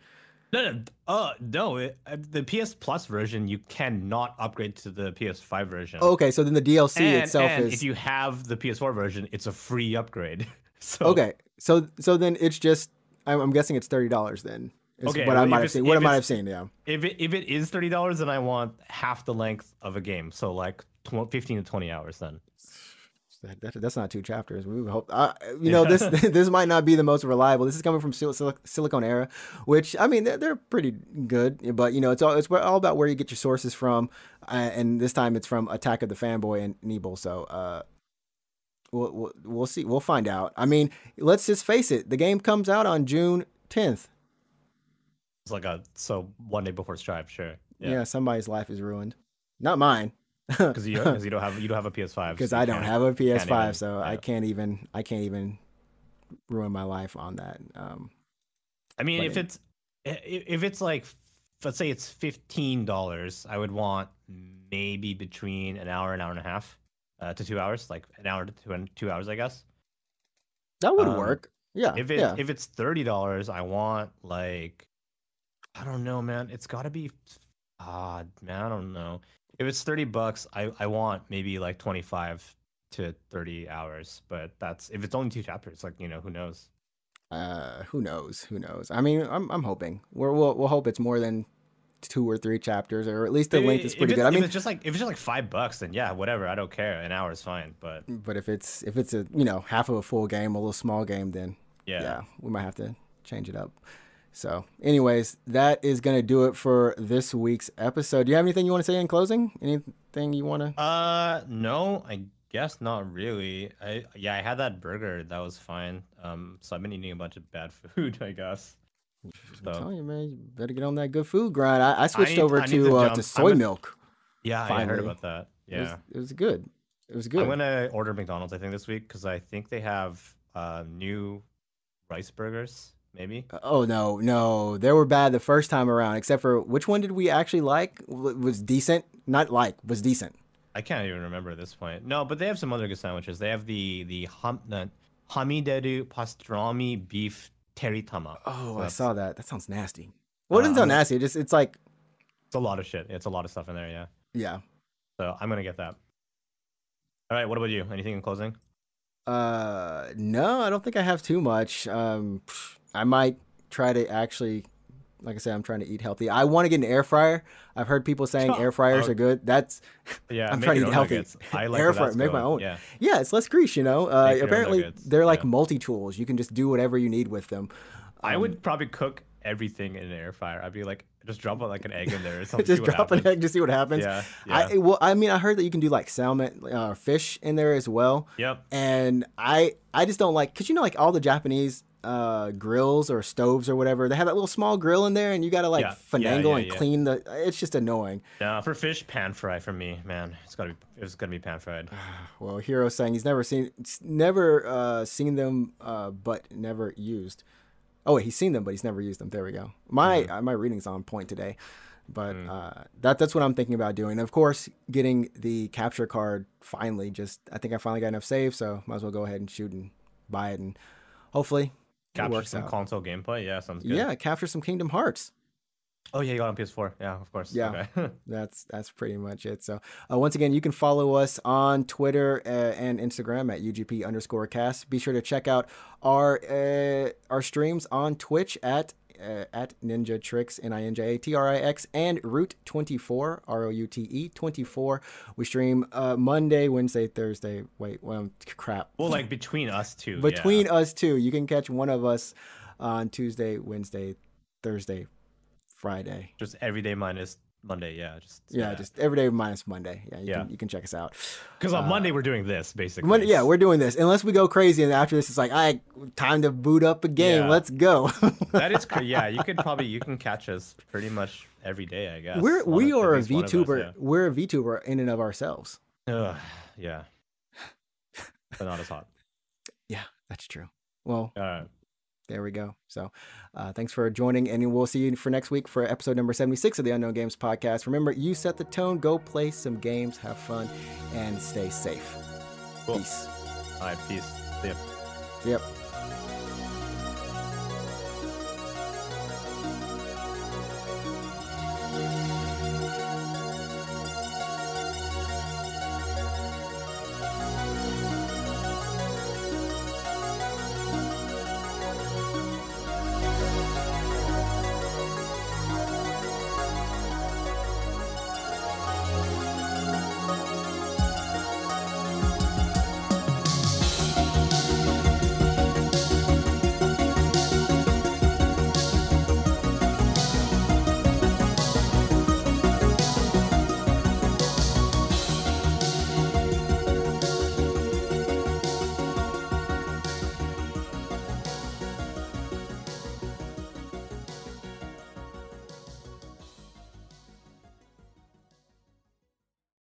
No, no, uh, no. It, uh, the PS Plus version, you cannot upgrade to the PS5 version. Okay, so then the DLC and, itself and is if you have the PS4 version, it's a free upgrade. So Okay, so so then it's just I'm, I'm guessing it's thirty dollars then. Is Okay, what I might have seen. What I might have seen, yeah. if it if it is thirty dollars, then I want half the length of a game. So like tw- fifteen to twenty hours. Then That, that- that's not two chapters. We hope. Uh, you know, this this might not be the most reliable. This is coming from Sil- Sil- Siliconera, which I mean they're, they're pretty good, but you know it's all it's all about where you get your sources from, uh, and this time it's from Attack of the Fanboy and Nebel. So uh, we'll, we'll we'll see. We'll find out. I mean, let's just face it. The game comes out on June tenth. it's like a so one day before Strive, sure. Yeah. Yeah, somebody's life is ruined. Not mine. because you you don't have you don't have a PS5. because so I don't have a PS5, even- so I can't even I can't even ruin my life on that. Um, I mean, if Playing. it's if it's like let's say it's fifteen dollars, I would want maybe between an hour, and an hour and a half, uh, to two hours, like an hour to two, two hours, I guess. that would Um, work. Yeah. If it yeah. if it's thirty dollars, I want like I don't know, man. It's got to be ah man. I don't know. If it's thirty bucks, I I want maybe like twenty five to thirty hours. But that's if it's only two chapters. Like you know, who knows? uh, who knows? Who knows? I mean, I'm I'm hoping. We're, we'll we'll hope it's more than two or three chapters, or at least the length is pretty good. I if mean, it's just like if it's just like five bucks, then yeah, whatever. I don't care. An hour is fine. But but if it's if it's a you know half of a full game, a little small game, then yeah, yeah, we might have to change it up. So, anyways, that is gonna do it for this week's episode. Do you have anything you want to say in closing? Anything you want to? Uh, no, I guess not really. I yeah, I had that burger. That was fine. Um, so I've been eating a bunch of bad food, I guess. I'm telling you, man, you better get on that good food grind. I, I switched need- over I to to uh, to soy a- milk. yeah, I heard about that. It was, Yeah, it was good. It was good. I'm gonna order McDonald's. I think this week because I think they have uh new rice burgers. Maybe. Oh no, no, they were bad the first time around. Except for which one did we actually like? Was decent, not like was decent. I can't even remember at this point. No, but they have some other good sandwiches. They have the the hum the hamideru pastrami beef teritama. Oh, So I saw that. That sounds nasty. Well, it doesn't sound nasty. It just it's like It's a lot of shit. It's a lot of stuff in there. Yeah. yeah. So I'm gonna get that. All right. What about you? Anything in closing? Uh, no, I don't think I have too much. Um, I might try to actually, like I said, I'm trying to eat healthy. I want to get an air fryer. I've heard people saying air fryers Oh. are good. That's Yeah. I'm trying to eat healthy. nuggets. I like Air fryer, make my own. Yeah. yeah, it's less grease. You know, uh, Make your own apparently they're like yeah. multi tools. You can just do whatever you need with them. I Um, would probably cook everything in an air fryer. I'd be like, just drop like an egg in there or something. just drop an egg to see what happens. Yeah. I yeah. well, I mean, I heard that you can do like salmon, uh, fish in there as well. Yep. and I I just don't like because you know like all the Japanese uh grills or stoves or whatever they have that little small grill in there and you gotta like Yeah, yeah, finagle yeah, and yeah. clean the it's just annoying. No, for fish, pan fry for me, man. It's gotta be. It's gonna be pan fried. Well, Hero saying he's never seen, never uh seen them uh but never used. Oh wait, he's seen them but he's never used them. There we go. My uh, my reading's on point today. But Mm. uh, that that's what I'm thinking about doing. Of course, getting the capture card finally. Just I think I finally got enough save, so might as well go ahead and shoot and buy it, and hopefully Capture some out. console gameplay. Yeah, sounds good. Yeah, capture some Kingdom Hearts. Oh yeah, you got on PS4. Yeah, of course. Yeah. Okay. That's that's pretty much it. So uh, once again, you can follow us on Twitter uh, and Instagram at UGP underscore cast. Be sure to check out our uh, our streams on Twitch at uh, at NinjaTrix N I N J A T R I X and Route twenty four R O U T E twenty four. We stream uh, Monday, Wednesday, Thursday. Wait, well, crap. well, like between us two. Between yeah. us two, you can catch one of us on Tuesday, Wednesday, Thursday, Friday. just every day minus Monday. Yeah, just Yeah, just every day minus Monday. Yeah, you, Yeah. Can, you can check us out. because on uh, Monday we're doing this basically. Monday, yeah, we're doing this. Unless we go crazy and after this, it's like, all right, time to boot up a game. Yeah. Let's go. that is cra- yeah. You could probably you can catch us pretty much every day. I guess we're we are a of us, VTuber. We're a VTuber in and of ourselves. Yeah. Ugh, yeah. But not as hot. Yeah, that's true. Well, All right. There we go. So, uh, thanks for joining, and we'll see you for next week for episode number seventy-six of the Unknown Games podcast. Remember, you set the tone. Go play some games, have fun, and stay safe. Cool. Peace. All right. Peace. See ya. Yep.